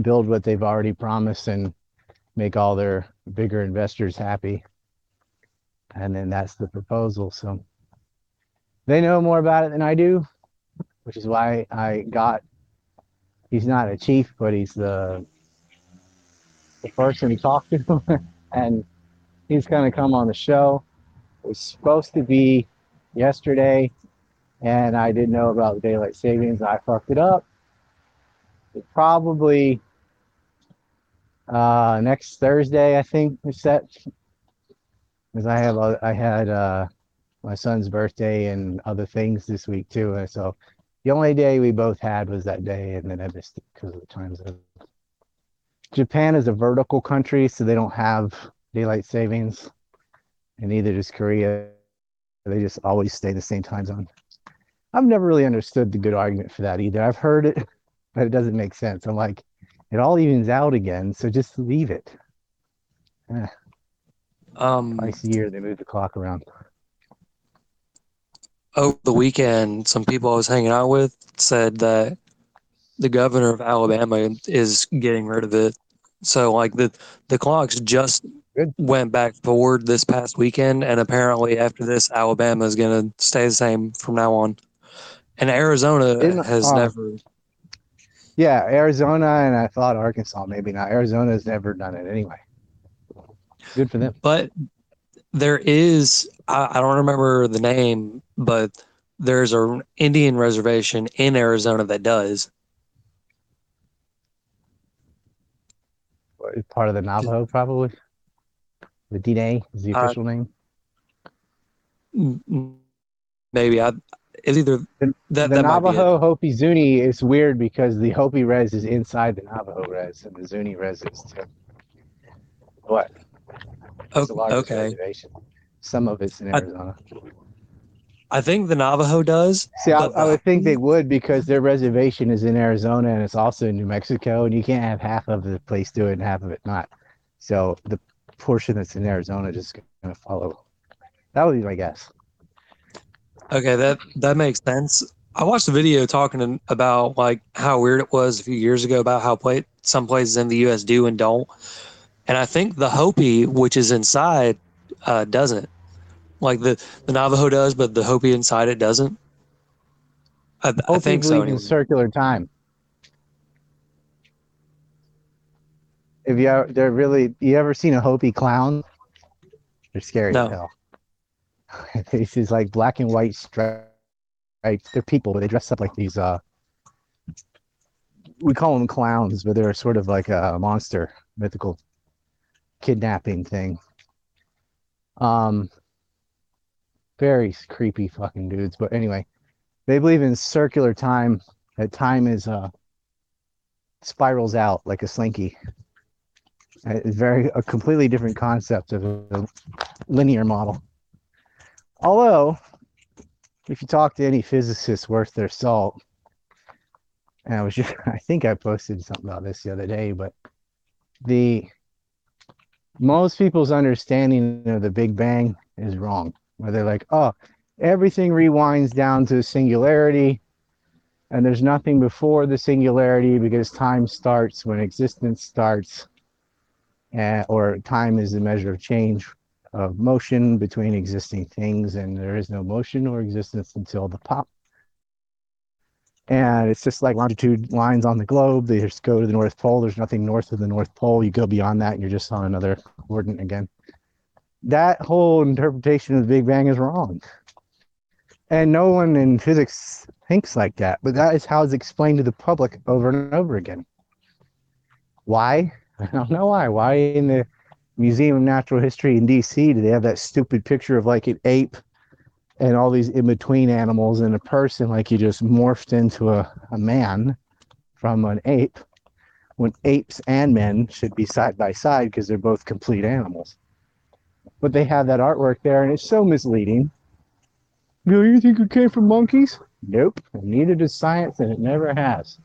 build what they've already promised and make all their bigger investors happy. And then that's the proposal. So they know more about it than I do, which is why I got. He's not a chief, but he's the the person to talk to, [LAUGHS] and he's going to come on the show it was supposed to be yesterday, and I didn't know about daylight savings. I fucked it up. It probably uh, next Thursday, I think, is set. Because I have I had uh, my son's birthday and other things this week too, and so the only day we both had was that day, and then I missed it because of the time zone. Japan is a vertical country, so they don't have daylight savings and neither does Korea. They just always stay the same time zone. I've never really understood the good argument for that either. I've heard it, [LAUGHS] but it doesn't make sense. I'm like, it all evens out again, so just leave it. Eh. Um, Twice a year they move the clock around. Over the weekend, some people I was hanging out with said that the governor of Alabama is getting rid of it. So like the the clocks just Good. went back forward this past weekend, and apparently after this, Alabama is going to stay the same from now on. And Arizona has uh, never. Yeah, Arizona, and I thought Arkansas, maybe not. Arizona has never done it anyway. Good for them. But there is, I, I don't remember the name, but there's an Indian reservation in Arizona that does. Part of the Navajo, probably. The Diné is the uh, official uh, name. Maybe I. It's either the, that, the Navajo Hopi Zuni is weird because the Hopi res is inside the Navajo res and the Zuni res is too. What? okay. Some of it's in Arizona. I, I think the Navajo does. See, I, I, would think they would because their reservation is in Arizona and it's also in New Mexico, and you can't have half of the place do it and half of it not. So the portion that's in Arizona just going to follow. That would be my guess. Okay, that that makes sense. I watched a video talking about like how weird it was a few years ago about how play, some places in the U.S. do and don't, and I think the Hopi, which is inside, uh, doesn't. Like the the Navajo does, but the Hopi inside it doesn't. I, I think so. In circular time. If you ever, they're really, you ever seen a Hopi clown? They're scary no. [LAUGHS] this is like black and white stripes. They're people, but they dress up like these. uh We call them clowns, but they're sort of like a monster, mythical kidnapping thing. Um, very creepy fucking dudes. But anyway, they believe in circular time. That time is uh spirals out like a slinky. It's very a completely different concept of a linear model. Although, if you talk to any physicists worth their salt, and I was just, [LAUGHS] I think I posted something about this the other day, but the most people's understanding of the Big Bang is wrong. Where they're like, oh, everything rewinds down to singularity, and there's nothing before the singularity because time starts when existence starts, uh, or time is the measure of change of motion between existing things, and there is no motion or existence until the pop. And it's just like longitude lines on the globe. They just go to the North Pole. There's nothing north of the North Pole. You go beyond that, and you're just on another coordinate again. That whole interpretation of the Big Bang is wrong. And no one in physics thinks like that, but that is how it's explained to the public over and over again. Why? [LAUGHS] I don't know why. Why in the Museum of Natural History in DC do they have that stupid picture of like an ape and all these in between animals and a person like you just morphed into a, a man from an ape when apes and men should be side by side because they're both complete animals. But they have that artwork there and it's so misleading. Know, you think it came from monkeys? Nope. neither does science and it never has.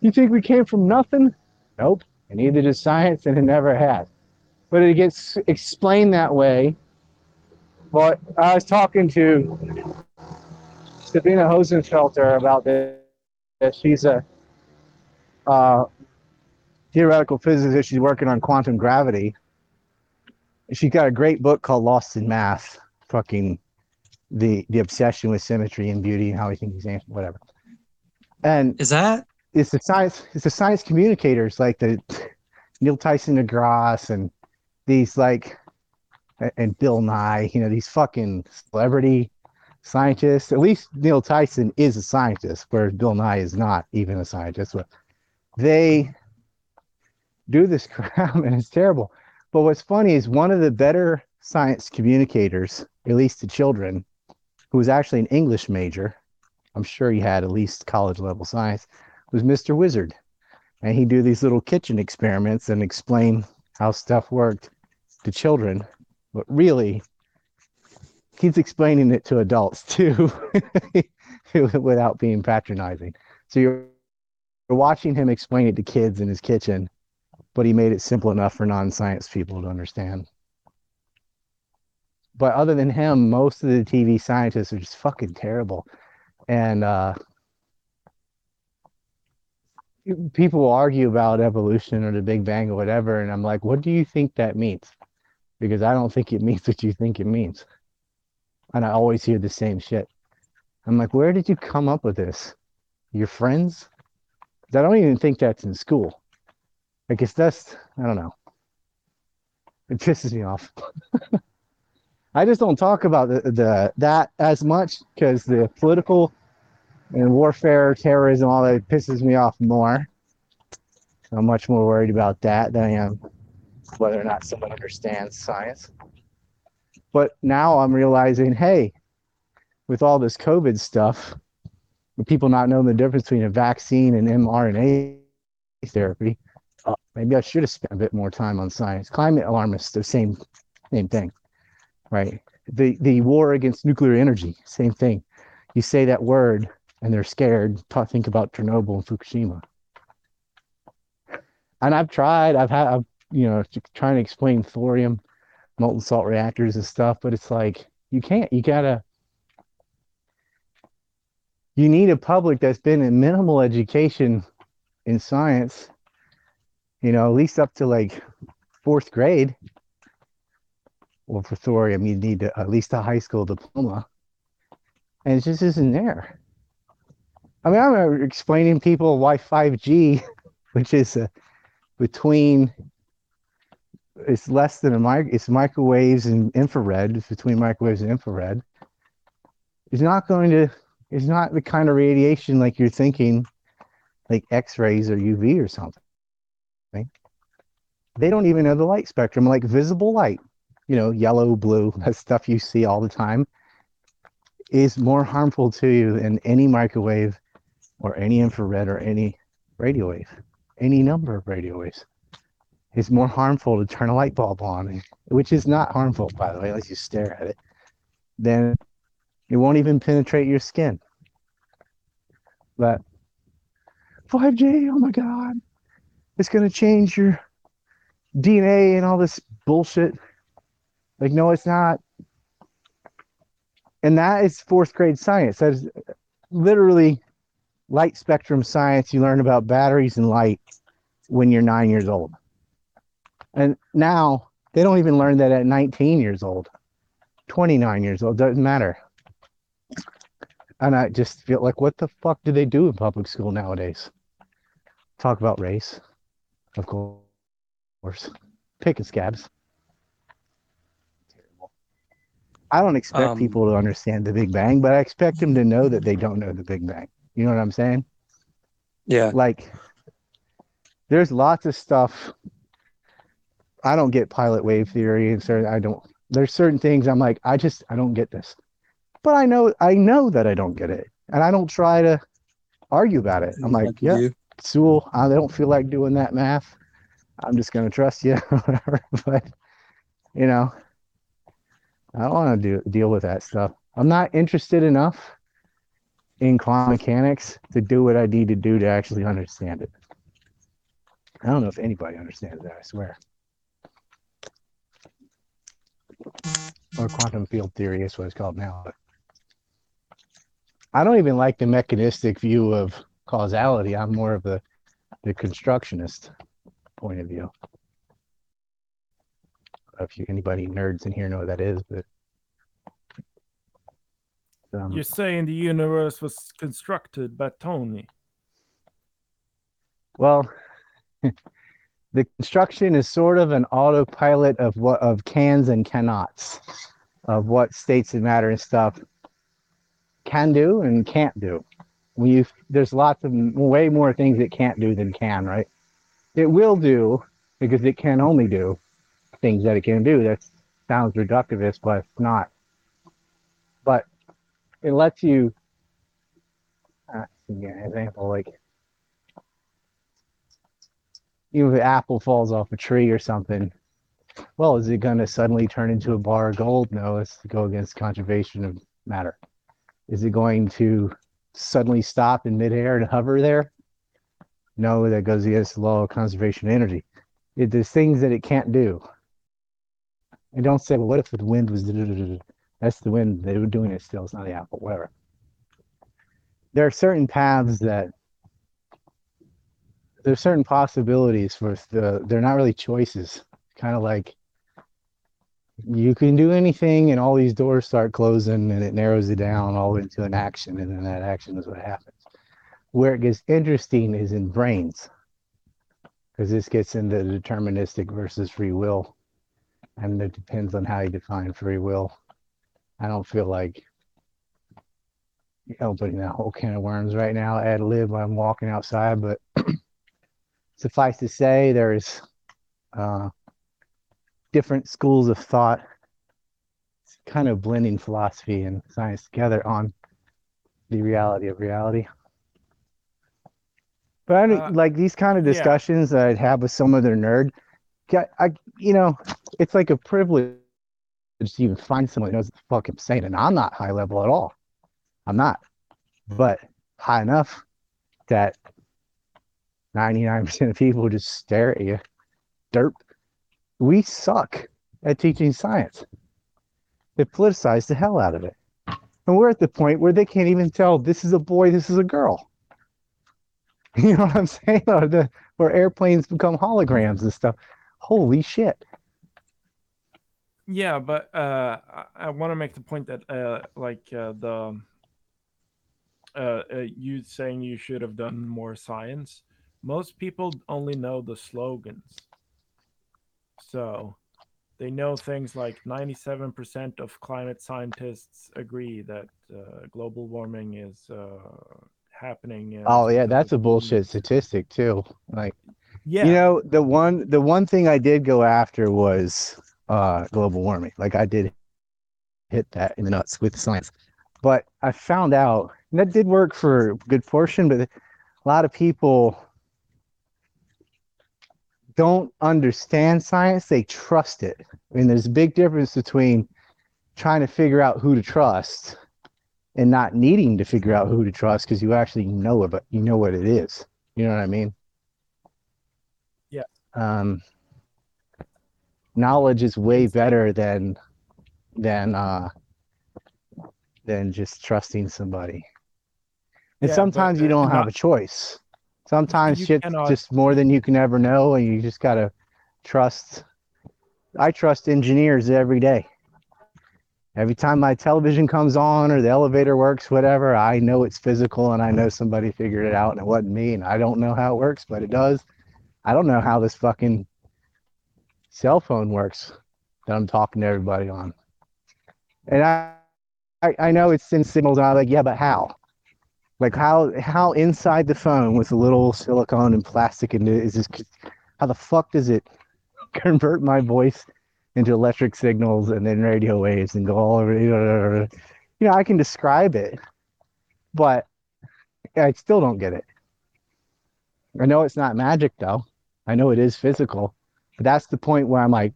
You think we came from nothing? Nope. And neither does science and it never has but it gets explained that way. But I was talking to Sabine Hossenfelder about this. She's a uh, theoretical physicist. She's working on quantum gravity. She's got a great book called Lost in Math. Fucking the the obsession with symmetry and beauty and how we think these whatever. And is that it's the science? It's the science communicators like the [LAUGHS] Neil Tyson deGrasse and these like and Bill Nye, you know, these fucking celebrity scientists. At least Neil Tyson is a scientist, whereas Bill Nye is not even a scientist. But they do this [LAUGHS] crap and it's terrible. But what's funny is one of the better science communicators, at least to children, who was actually an English major, I'm sure he had at least college level science, was Mr. Wizard. And he'd do these little kitchen experiments and explain how stuff worked to children, but really, he's explaining it to adults too, [LAUGHS] without being patronizing. So you're, watching him explain it to kids in his kitchen, but he made it simple enough for non-science people to understand. But other than him, most of the TV scientists are just fucking terrible. And uh, people argue about evolution or the Big Bang or whatever, and I'm like, what do you think that means? Because I don't think it means what you think it means. And I always hear the same shit. I'm like, where did you come up with this? Your friends? I don't even think that's in school. I guess that's, I don't know. It pisses me off. [LAUGHS] I just don't talk about the, the that as much because the political and warfare, terrorism, all that pisses me off more. I'm much more worried about that than I am whether or not someone understands science. But now I'm realizing, hey, with all this COVID stuff, people not knowing the difference between a vaccine and mRNA therapy, uh, maybe I should have spent a bit more time on science. Climate alarmists, the same, same thing, right? The the war against nuclear energy, same thing. You say that word, and they're scared. think about Chernobyl and Fukushima. And I've tried. I've had. I've you know, trying to explain thorium, molten salt reactors and stuff, but it's like you can't. You gotta you need a public that's been in minimal education in science, you know, at least up to like fourth grade. Well, for thorium, you need to, at least a high school diploma. And it just isn't there. I mean, I'm explaining people why 5G, [LAUGHS] which is a, between, it's less than a mic, it's microwaves and infrared, it's between microwaves and infrared, is not going to, is not the kind of radiation like you're thinking, like X rays or UV or something. Right? They don't even know the light spectrum, like visible light, you know, yellow, blue, [LAUGHS] that stuff you see all the time, is more harmful to you than any microwave or any infrared or any radio wave, any number of radio waves. It's more harmful to turn a light bulb on, which is not harmful, by the way, unless you stare at it, then it won't even penetrate your skin. But 5G, oh my God, it's going to change your DNA and all this bullshit. Like, no, it's not. And that is fourth grade science. That is literally light spectrum science. You learn about batteries and light when you're nine years old. And now they don't even learn that at 19 years old, 29 years old, doesn't matter. And I just feel like, what the fuck do they do in public school nowadays? Talk about race, of course. Pick and scabs. I don't expect um, people to understand the Big Bang, but I expect them to know that they don't know the Big Bang. You know what I'm saying? Yeah. Like, there's lots of stuff. I don't get pilot wave theory, and certain I don't. There's certain things I'm like, I just I don't get this, but I know I know that I don't get it, and I don't try to argue about it. I'm like, yeah, you. Sewell, I don't feel like doing that math. I'm just gonna trust you, [LAUGHS] whatever. But you know, I don't want to do deal with that stuff. I'm not interested enough in quantum mechanics to do what I need to do to actually understand it. I don't know if anybody understands that, I swear. Or quantum field theory is what it's called now. I don't even like the mechanistic view of causality. I'm more of the the constructionist point of view. If you anybody nerds in here know what that is, but um, You're saying the universe was constructed by Tony. Well, [LAUGHS] the construction is sort of an autopilot of what of cans and cannots, of what states of matter and stuff can do and can't do. When you there's lots of way more things it can't do than can, right? It will do because it can only do things that it can do. That sounds reductivist, but it's not. But it lets you uh, an example like if an apple falls off a tree or something well is it going to suddenly turn into a bar of gold no it's to go against conservation of matter is it going to suddenly stop in midair and hover there no that goes against the law of conservation of energy it, there's things that it can't do and don't say well what if the wind was that's the wind. They were doing it still. It's not the apple, whatever. There are certain paths that there's certain possibilities for the they're not really choices. Kind of like you can do anything and all these doors start closing and it narrows it down all into an action and then that action is what happens. Where it gets interesting is in brains. Because this gets into deterministic versus free will. And it depends on how you define free will. I don't feel like opening that whole can of worms right now ad lib I'm walking outside, but [CLEARS THROAT] suffice to say, there's uh, different schools of thought, it's kind of blending philosophy and science together on the reality of reality. But I uh, like these kind of discussions yeah. that I'd have with some other nerd. I, you know, it's like a privilege to even find someone who knows what the fuck I'm saying. And I'm not high level at all. I'm not. But high enough that 99% of people just stare at you. Derp. We suck at teaching science. They politicize the hell out of it. And we're at the point where they can't even tell this is a boy, this is a girl. [LAUGHS] You know what I'm saying? Or the where airplanes become holograms and stuff. Holy shit. Yeah, but uh, I, I want to make the point that uh, like uh, the uh, uh, you saying you should have done more science. Most people only know the slogans, so they know things like 97% of climate scientists agree that uh, global warming is uh, happening. Oh yeah, that's a bullshit statistic too. Like, yeah, you know, the one the one thing I did go after was uh, global warming. Like I did hit that in the nuts with science, but I found out that did work for a good portion, but a lot of people don't understand science, they trust it. I mean, there's a big difference between trying to figure out who to trust and not needing to figure out who to trust because you actually know it, but you know what it is. You know what I mean? Yeah. Um, knowledge is way better than than uh than just trusting somebody. And yeah, sometimes but, you don't uh, have a choice. Sometimes shit's cannot... just more than you can ever know, and you just gotta trust. I trust engineers every day. Every time my television comes on or the elevator works, whatever, I know it's physical and I know somebody figured it out and it wasn't me and I don't know how it works, but it does. I don't know how this fucking cell phone works that I'm talking to everybody on. And I I, I know it's in signals and I'm like, yeah, but how? Like how how inside the phone with a little silicone and plastic and is this how the fuck does it [LAUGHS] convert my voice into electric signals and then radio waves and go all over you know I can describe it but I still don't get it. I know it's not magic though. I know it is physical. But that's the point where I'm like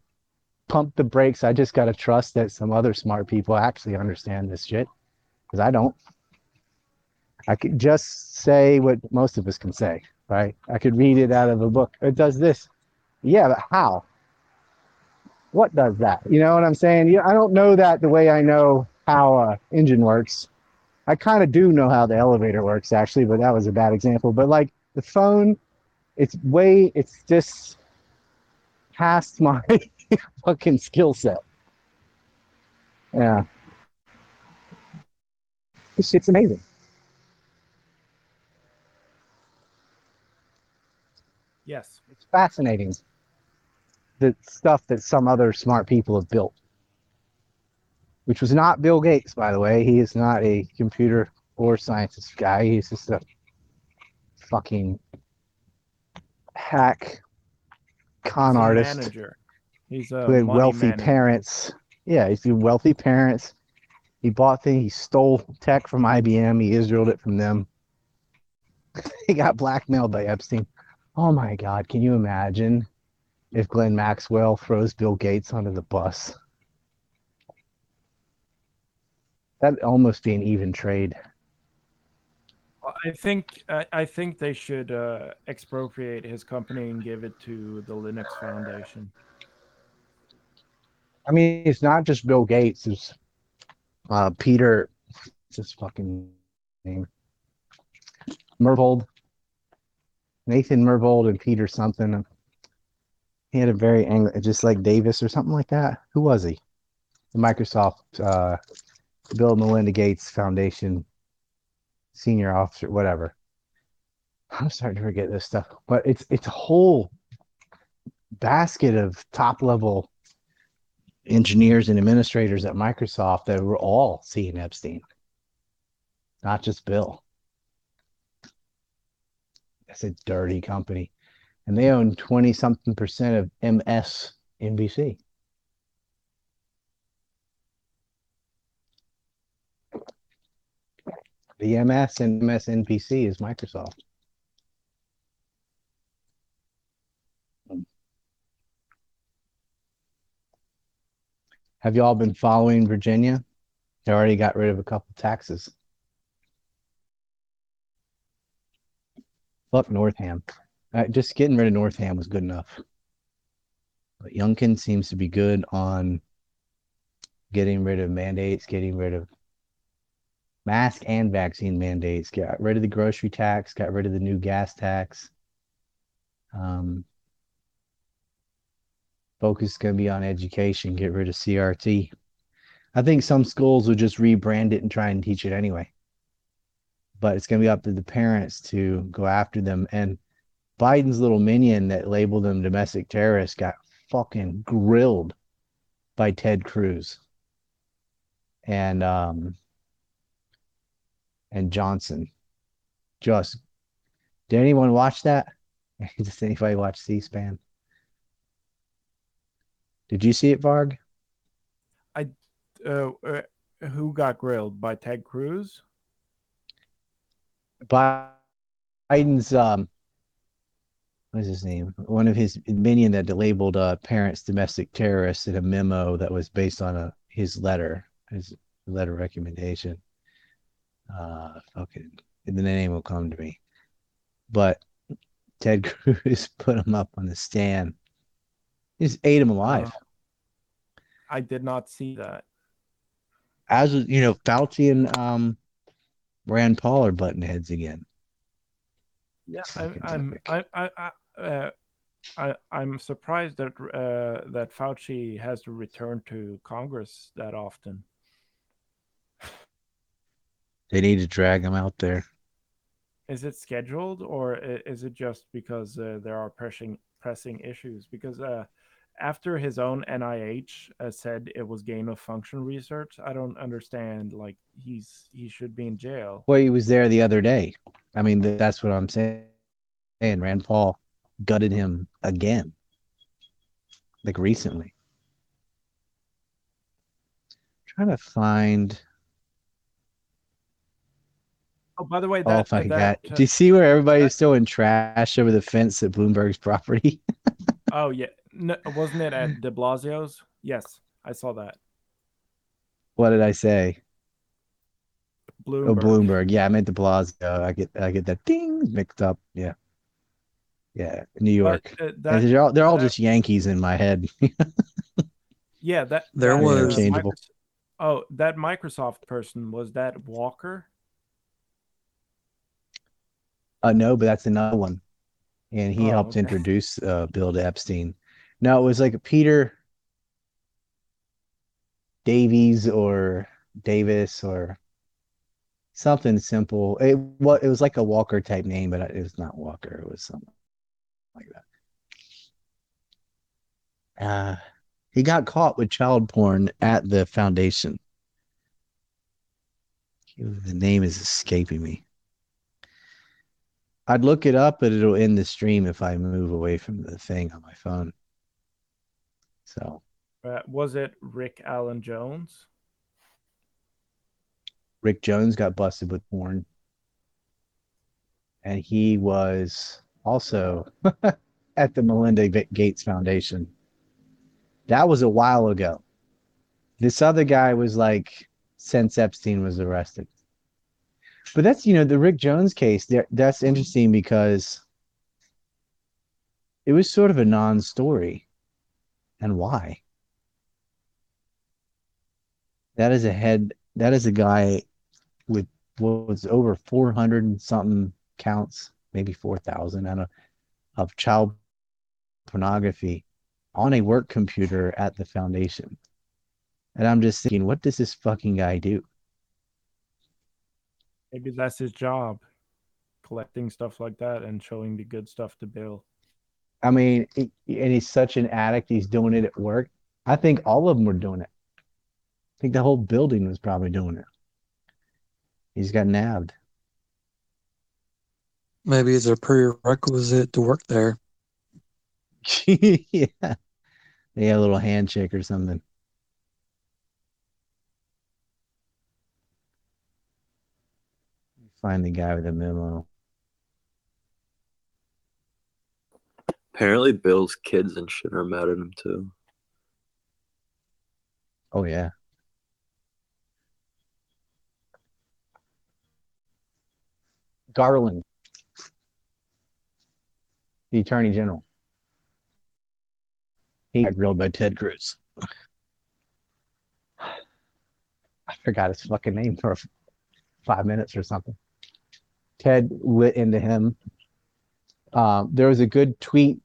pump the brakes. I just got to trust that some other smart people actually understand this shit because I don't. I could just say what most of us can say, right? I could read it out of a book. It does this. Yeah, but how? What does that? You know what I'm saying? Yeah, I don't know that the way I know how a engine works. I kind of do know how the elevator works actually, but that was a bad example. But like the phone, it's way it's just past my [LAUGHS] fucking skill set. Yeah. This shit's amazing. Yes. It's fascinating. The stuff that some other smart people have built. Which was not Bill Gates, by the way. He is not a computer or scientist guy. He's just a fucking hack con he's artist. Manager. He's a who had wealthy manager. parents. Yeah, he's wealthy parents. He bought things. He stole tech from IBM. He Israeled it from them. [LAUGHS] he got blackmailed by Epstein. Oh my God! Can you imagine if Ghislaine Maxwell throws Bill Gates under the bus? That'd almost be an even trade. I think I, think they should uh, expropriate his company and give it to the Linux Foundation. I mean, it's not just Bill Gates. It's uh, Peter. What's his fucking name? Myhrvold. Nathan Myhrvold and Peter something. He had a very angry, just like Davis or something like that. Who was he? The Microsoft, uh, Bill Melinda Gates Foundation senior officer, whatever. I'm starting to forget this stuff, but it's it's a whole basket of top level engineers and administrators at Microsoft that were all seeing Epstein, not just Bill. It's a dirty company, and they own twenty something percent of MSNBC. The MS and MSNBC is Microsoft. Have you all been following Virginia? They already got rid of a couple taxes. Fuck Northam. Just getting rid of Northam was good enough. But Youngkin seems to be good on getting rid of mandates, getting rid of mask and vaccine mandates. Got rid of the grocery tax. Got rid of the new gas tax. Um, focus is going to be on education. Get rid of CRT. I think some schools will just rebrand it and try and teach it anyway. But it's going to be up to the parents to go after them. And Biden's little minion that labeled them domestic terrorists got fucking grilled by Ted Cruz and um and Johnson. Just did anyone watch that? [LAUGHS] Does anybody watch C-SPAN? Did you see it, Varg? I uh, uh, who got grilled by Ted Cruz? Biden's um what is his name? One of his minion that labeled uh, parents domestic terrorists in a memo that was based on a his letter, his letter recommendation. Uh, okay, the name will come to me, but Ted [LAUGHS] Cruz put him up on the stand. He just ate him alive. I did not see that. As you know, Fauci and um, Rand Paul are button heads again. Yeah, I, I'm, I, I, I, uh, I, I'm surprised that uh, that Fauci has to return to Congress that often. They need to drag him out there. Is it scheduled, or is it just because uh, there are pressing pressing issues? Because uh, after his own NIH uh, said it was gain of function research, I don't understand. Like he's he should be in jail. Well, he was there the other day. I mean, that's what I'm saying. And Rand Paul gutted him again, like recently. I'm trying to find. Oh, by the way, that, oh my that! Uh, Do you see where everybody's throwing trash over the fence at Bloomberg's property? [LAUGHS] oh yeah, no, wasn't it at [LAUGHS] De Blasio's? Yes, I saw that. What did I say? Bloomberg. Oh, Bloomberg. Yeah, I meant De Blasio. I get I get that ding mixed up. Yeah. Yeah, New York. But, uh, that, they're all, they're all that, just Yankees in my head. [LAUGHS] yeah, that there that was changeable. Oh, that Microsoft person was that Walker? Uh, no, but that's another one, and he oh, helped okay. introduce uh, Bill to Epstein. No, it was like Peter Davies or Davis or something simple. It what it was like a Walker type name, but it was not Walker. It was something like that. Uh, he got caught with child porn at the foundation. The name is escaping me. I'd look it up, but it'll end the stream if I move away from the thing on my phone. So, uh, was it Rick Allen Jones? Rick Jones got busted with porn, and he was also [LAUGHS] at the Melinda Gates Foundation. That was a while ago. This other guy was like since Epstein was arrested. But that's you know the Rick Jones case. That's interesting because it was sort of a non-story, and why? That is a head. That is a guy with what was over four hundred something counts maybe 4,000 of, of child pornography on a work computer at the foundation. And I'm just thinking, what does this fucking guy do? Maybe that's his job, collecting stuff like that and showing the good stuff to Bill. I mean, and he's such an addict. He's doing it at work. I think all of them were doing it. I think the whole building was probably doing it. He's got nabbed. Maybe it's a prerequisite to work there. [LAUGHS] yeah. Yeah, a little handshake or something. Find the guy with the memo. Apparently, Bill's kids and shit are mad at him too. Oh yeah. Garland the Attorney General. He got grilled by Ted Cruz. I forgot his fucking name for five minutes or something. Ted lit into him. Um, there was a good tweet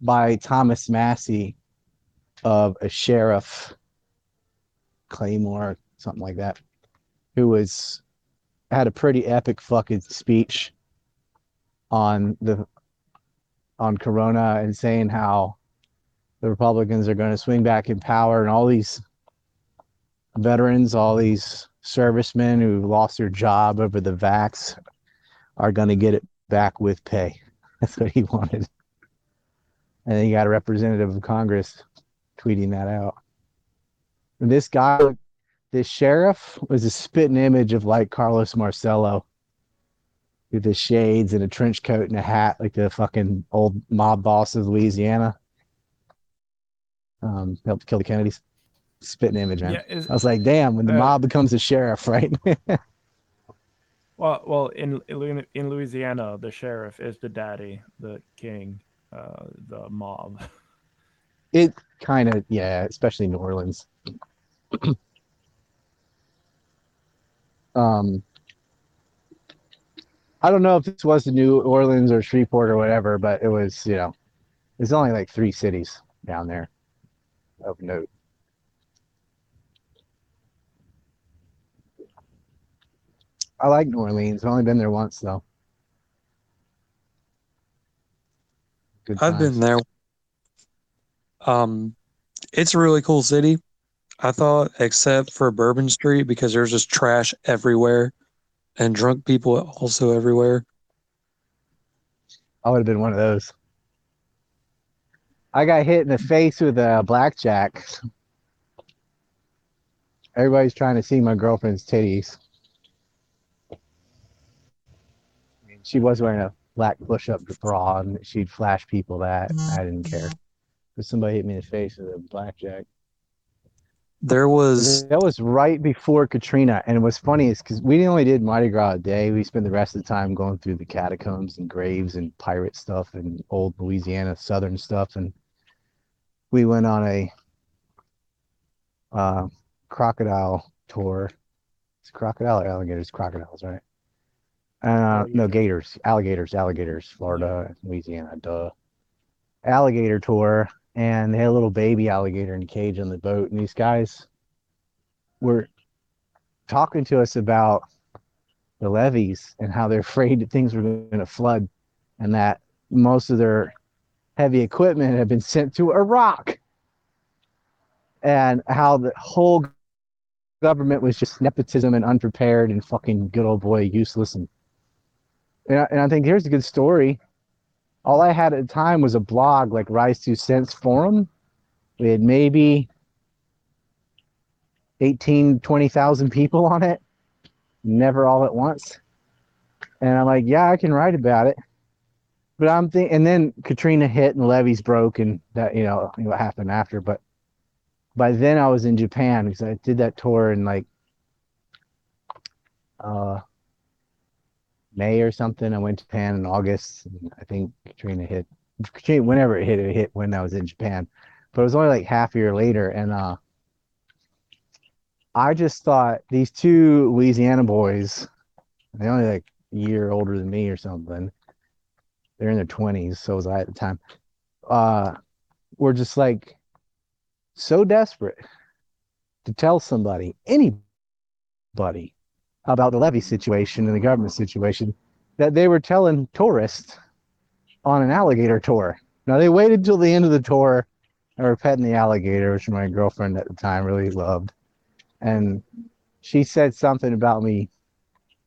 by Thomas Massie of a sheriff, Claymore, something like that, who was had a pretty epic fucking speech on the on Corona and saying how the Republicans are going to swing back in power and all these veterans, all these servicemen who lost their job over the vax are going to get it back with pay. That's what he wanted. And then you got a representative of Congress tweeting that out. And this guy, this sheriff, was a spitting image of like Carlos Marcello with the shades and a trench coat and a hat, like the fucking old mob boss of Louisiana. Um, helped kill the Kennedys. Spitting image, man. Yeah, is, I was like, damn, when the uh, mob becomes a sheriff, right? [LAUGHS] well, well, in in Louisiana, the sheriff is the daddy, the king, uh, the mob. [LAUGHS] It kind of, yeah, especially New Orleans. um, I don't know if this was New Orleans or Shreveport or whatever, but it was, you know, there's only like three cities down there of note. I like New Orleans. I've only been there once though. Good I've been there. Um, it's a really cool city. I thought, except for Bourbon Street, because there's just trash everywhere and drunk people also everywhere. I would have been one of those. I got hit in the face with a blackjack. Everybody's trying to see my girlfriend's titties. She was wearing a black push-up bra, and she'd flash people that. I didn't care. But somebody hit me in the face with a blackjack. There was that was right before Katrina, and what's funny is because we only did Mardi Gras a day. We spent the rest of the time going through the catacombs and graves and pirate stuff and old Louisiana Southern stuff, and we went on a uh, crocodile tour. It's crocodile or alligators? Crocodiles, right? Uh, no, gators, alligators, alligators, Florida, Louisiana, duh. Alligator tour, and they had a little baby alligator in a cage on the boat. And these guys were talking to us about the levees and how they're [LAUGHS] afraid that things were going to flood and that most of their heavy equipment had been sent to Iraq and how the whole government was just nepotism and unprepared and fucking good old boy useless and and I, and I think here's a good story all I had at the time was a blog like Rise Two Cents Forum. We had maybe 18, 20,000 people on it, never all at once. And I'm like, yeah, I can write about it. But I'm thinking, and then Katrina hit and levees broke, and that, you know, what happened after. But by then I was in Japan because I did that tour in like, uh, May or something. I went to Japan in August. I think Katrina hit. Katrina, whenever it hit, it hit when I was in Japan. But it was only like half a year later, and uh, I just thought these two Louisiana boys, they're only like a year older than me or something. They're in their twenties, so was I at the time. Uh, were just like so desperate to tell somebody, anybody, about the levee situation and the government situation that they were telling tourists on an alligator tour. Now they waited till the end of the tour and were petting the alligator, which my girlfriend at the time really loved. And she said something about me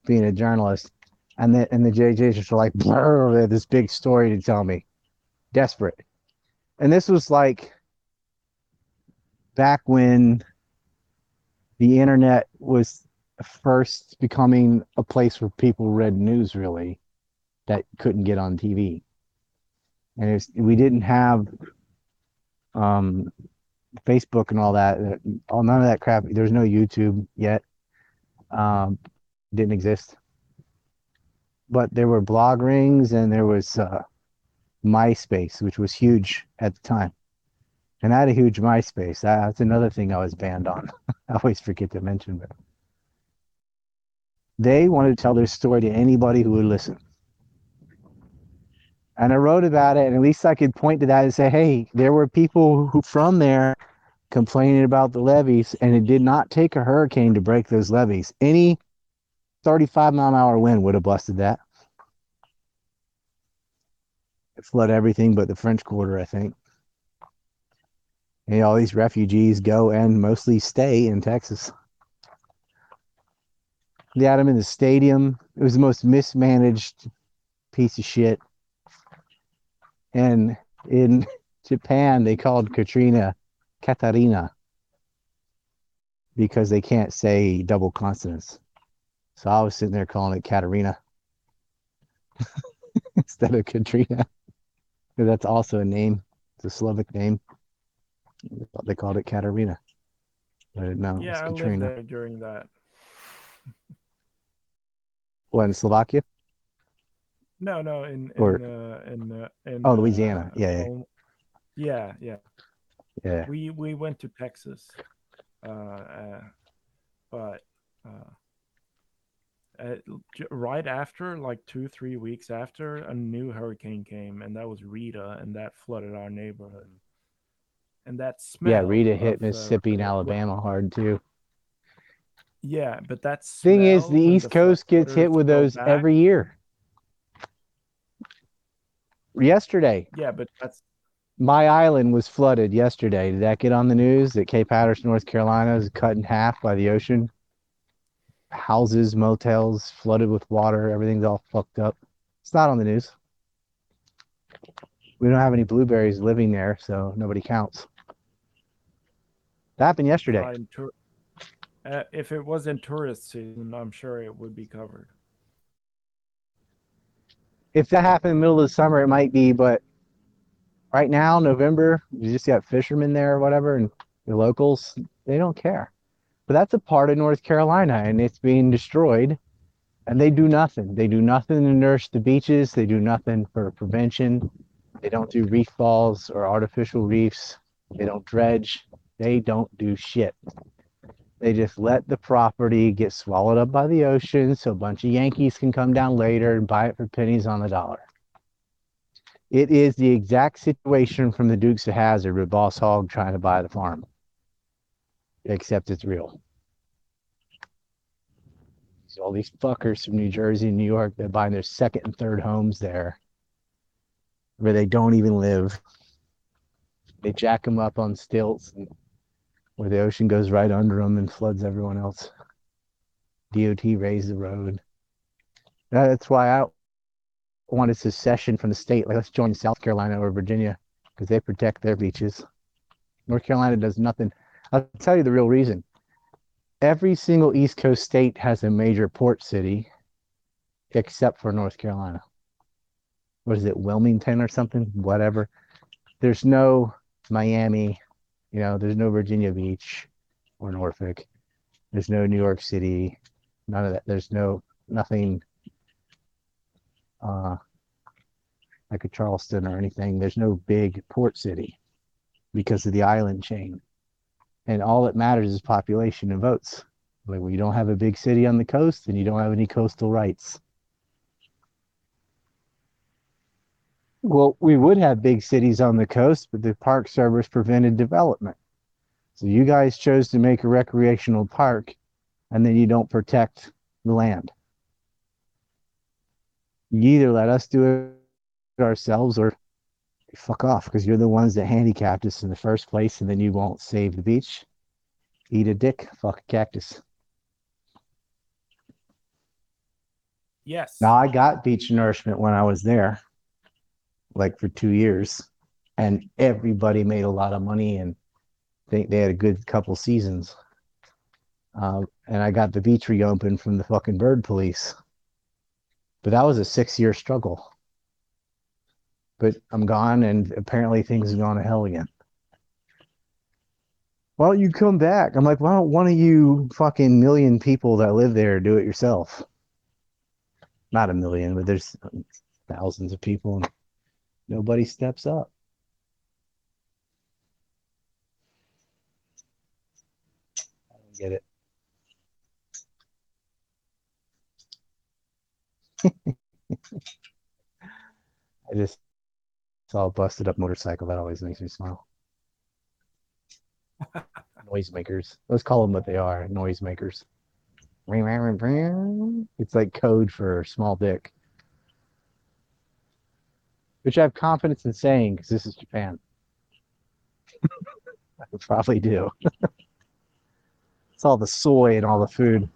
being a journalist. And the and the JJs just were like, they had this big story to tell me. Desperate. And this was like back when the internet was first becoming a place where people read news really that couldn't get on TV. And was, we didn't have um, Facebook and all that. All none of that crap. There's no YouTube yet. Um, didn't exist. But there were blog rings and there was uh, MySpace, which was huge at the time. And I had a huge MySpace. That's another thing I was banned on. [LAUGHS] I always forget to mention, but They wanted to tell their story to anybody who would listen. And I wrote about it, and at least I could point to that and say, hey, there were people who from there complaining about the levees, and it did not take a hurricane to break those levees. Any 35 mile an hour wind would have busted that. It flooded everything but the French Quarter, I think. And all these refugees go and mostly stay in Texas. They had them in the stadium. It was the most mismanaged piece of shit. And in [LAUGHS] Japan, they called Katrina Katarina because they can't say double consonants. So I was sitting there calling it Katarina [LAUGHS] instead of Katrina. That's also a name. It's a Slavic name. They called it Katarina. But no, yeah, I lived there during that. What in Slovakia? No, no, in in or, uh, in, uh, in oh Louisiana. Uh, yeah, yeah, yeah, yeah. Yeah. We we went to Texas, uh, uh but uh, uh, right after, like two three weeks after, a new hurricane came, and that was Rita, and that flooded our neighborhood. And that smell. Yeah, Rita hit of, Mississippi and [LAUGHS] Alabama hard too. Yeah, but that's thing is, the East the Coast gets hit with those back, every year. Yesterday. Yeah, but that's my island was flooded yesterday. Did that get on the news that Cape Hatteras, North Carolina, is cut in half by the ocean? Houses, motels flooded with water. Everything's all fucked up. It's not on the news. We don't have any blueberries living there, so nobody counts. That happened yesterday. Uh, if it wasn't tourist season, I'm sure it would be covered. If that happened in the middle of the summer, it might be, but right now, November, you just got fishermen there or whatever, and the locals, they don't care. But that's a part of North Carolina, and it's being destroyed, and they do nothing. They do nothing to nurse the beaches. They do nothing for prevention. They don't do reef balls or artificial reefs. They don't dredge. They don't do shit. They just let the property get swallowed up by the ocean so a bunch of Yankees can come down later and buy it for pennies on the dollar. It is the exact situation from the Dukes of Hazzard with Boss Hogg trying to buy the farm, except it's real. So all these fuckers from New Jersey and New York, they're buying their second and third homes there where they don't even live. They jack them up on stilts and where the ocean goes right under them and floods everyone else. DOT raised the road. That's why I wanted secession from the state. Like, let's join South Carolina or Virginia because they protect their beaches. North Carolina does nothing. I'll tell you the real reason. Every single East Coast state has a major port city except for North Carolina. What is it, Wilmington or something? Whatever. There's no Miami, you know, there's no Virginia Beach or Norfolk. There's no New York City. None of that. There's no nothing uh, like a Charleston or anything. There's no big port city because of the island chain. And all that matters is population and votes. Like when you don't have a big city on the coast, then you don't have any coastal rights. Well, we would have big cities on the coast, but the Park Service prevented development. So you guys chose to make a recreational park, and then you don't protect the land. You either let us do it ourselves or fuck off because you're the ones that handicapped us in the first place, and then you won't save the beach. Eat a dick, fuck a cactus. Yes. Now I got beach nourishment when I was there like for two years, and everybody made a lot of money, and they they had a good couple seasons. Um, and I got the beach reopened from the fucking bird police, but that was a six year struggle. But I'm gone, and apparently things have gone to hell again. Why don't you come back? I'm like, why don't one of you fucking million people that live there do it yourself? Not a million, but there's thousands of people. And Nobody steps up. I don't get it. [LAUGHS] I just saw a busted up motorcycle. That always makes me smile. [LAUGHS] noisemakers. Let's call them what they are noisemakers. It's like code for small dick. Which I have confidence in saying because this is Japan. [LAUGHS] I probably do. [LAUGHS] it's all the soy and all the food.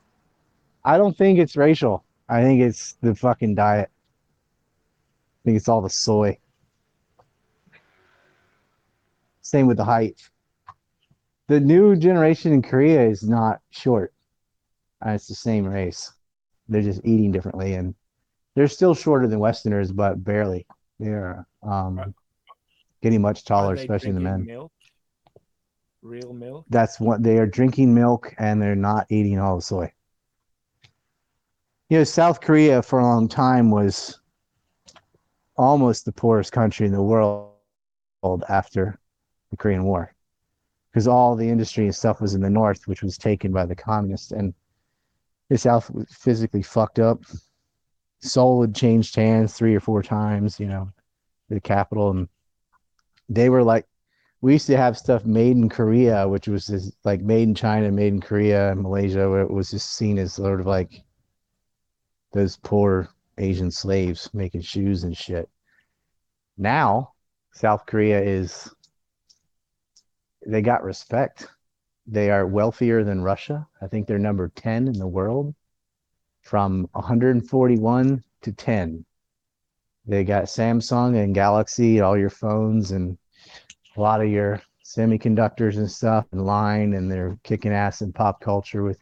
I don't think it's racial. I think it's the fucking diet. I think it's all the soy. Same with the height. The new generation in Korea is not short. Uh, it's the same race. They're just eating differently, and they're still shorter than Westerners, but barely. They're um, getting much taller, especially the men. Milk? Real milk? That's what they are drinking milk, and they're not eating all the soy. You know, South Korea for a long time was almost the poorest country in the world after the Korean War because all the industry and stuff was in the north, which was taken by the communists, and the south was physically fucked up. Seoul had changed hands three or four times, you know, the capital, and they were like, we used to have stuff made in Korea, which was just like made in China, made in Korea, and Malaysia, where it was just seen as sort of like those poor Asian slaves making shoes and shit. Now, South Korea is they got respect. They are wealthier than Russia. I think they're number 10 in the world from 141 to 10. They got Samsung and Galaxy, all your phones and a lot of your semiconductors and stuff in line, and they're kicking ass in pop culture with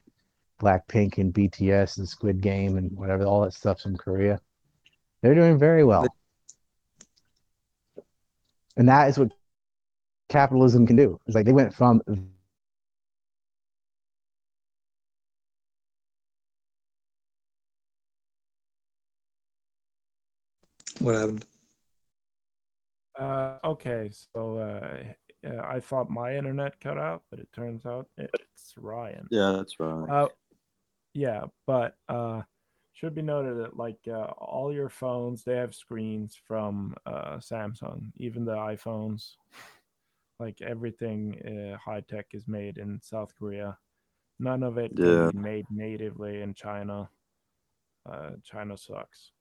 Blackpink and BTS and Squid Game and whatever, all that stuff's from Korea. They're doing very well. And that is what capitalism can do. It's like they went from What happened? Uh, okay, so uh, I thought my internet cut out, but it turns out it's Ryan. Yeah, that's right. Uh, yeah, but uh, should be noted that like uh, all your phones they have screens from uh, Samsung, even the iPhones like everything uh, high tech is made in South Korea. None of it yeah. can be made natively in China. Uh, China sucks.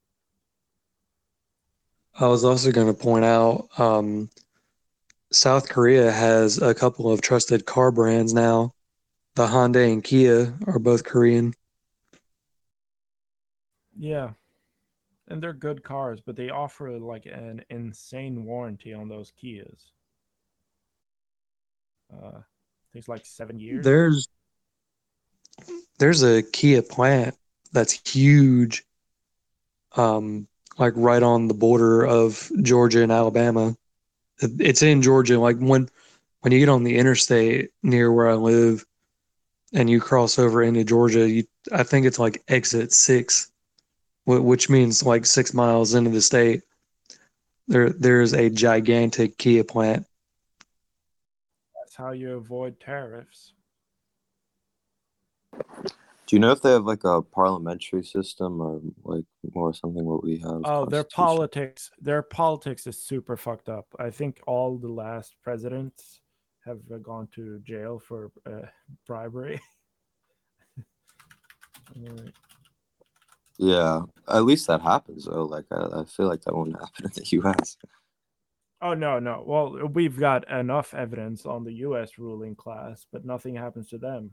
I was also going to point out um, South Korea has a couple of trusted car brands now. The Hyundai and Kia are both Korean. Yeah. And they're good cars, but they offer like an insane warranty on those Kias. Uh, takes like seven years. There's there's a Kia plant that's huge, um, like right on the border of Georgia and Alabama. It's in Georgia. Like when when you get on the interstate near where I live, and you cross over into Georgia, you I think it's like exit six, which means like six miles into the state. There there's a gigantic Kia plant That's how you avoid tariffs. Do you know if they have like a parliamentary system or like or something what we have? Oh, their politics, their politics is super fucked up. I think all the last presidents have uh, gone to jail for uh, bribery. [LAUGHS] yeah, at least that happens though. Like I, I feel like that won't happen in the [LAUGHS] U.S. Oh no, no. Well, we've got enough evidence on the U.S. ruling class, but nothing happens to them.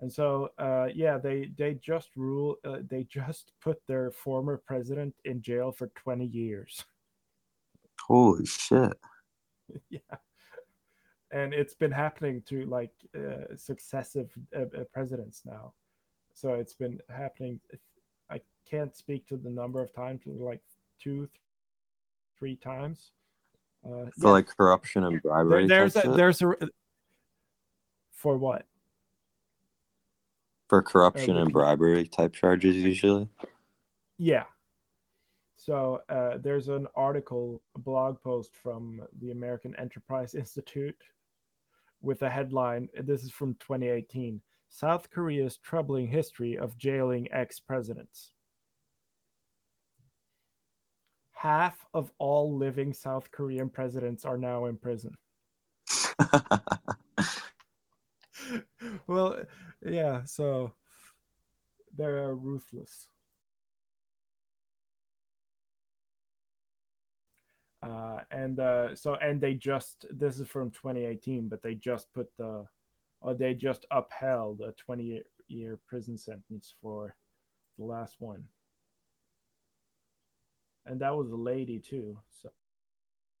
And so, uh, yeah, they they just rule. Uh, they [LAUGHS] just put their former president in jail for twenty years. Holy shit! [LAUGHS] yeah, and it's been happening to like uh, successive uh, uh, presidents now. So it's been happening. I can't speak to the number of times, like two, three times. Uh, for yeah. like corruption and bribery. There, there's a, there's a for what? For corruption uh, and bribery type charges usually. Yeah. So uh, there's an article, a blog post from the American Enterprise Institute with a headline. This is from 2018. South Korea's troubling history of jailing ex presidents. half of all living South Korean presidents are now in prison. [LAUGHS] well, yeah, so they're ruthless. Uh, and uh, so, and they just this is from 2018, but they just put the, or they just upheld a 20 year prison sentence for the last one, and that was a lady too. So,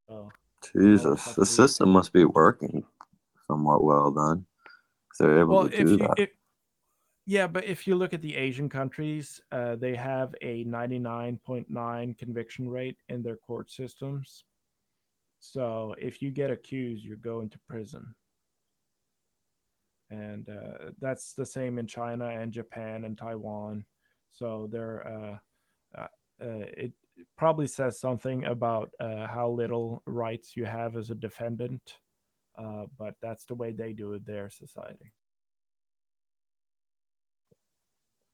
so Jesus, the system must be working somewhat well then. They're able well, to if do you, that. if, yeah, but if you look at the Asian countries, uh, they have a 99.9 conviction rate in their court systems. So if you get accused, you're going to prison. And uh, that's the same in China and Japan and Taiwan. So they're, uh, uh, uh, it probably says something about uh, how little rights you have as a defendant. Uh, but that's the way they do it, their society.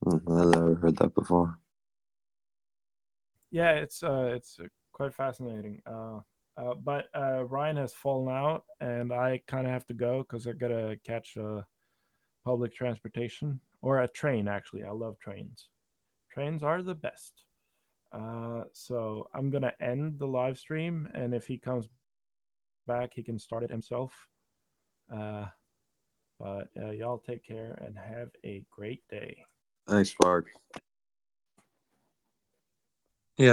Hmm, I've never heard that before. Yeah, it's uh, it's quite fascinating. Uh, uh, but uh, Ryan has fallen out, and I kind of have to go because I gotta catch uh, public transportation or a train. Actually, I love trains. Trains are the best. Uh, so I'm gonna end the live stream, and if he comes back, he can start it himself. Uh, but uh, y'all take care and have a great day. Thanks, Spark.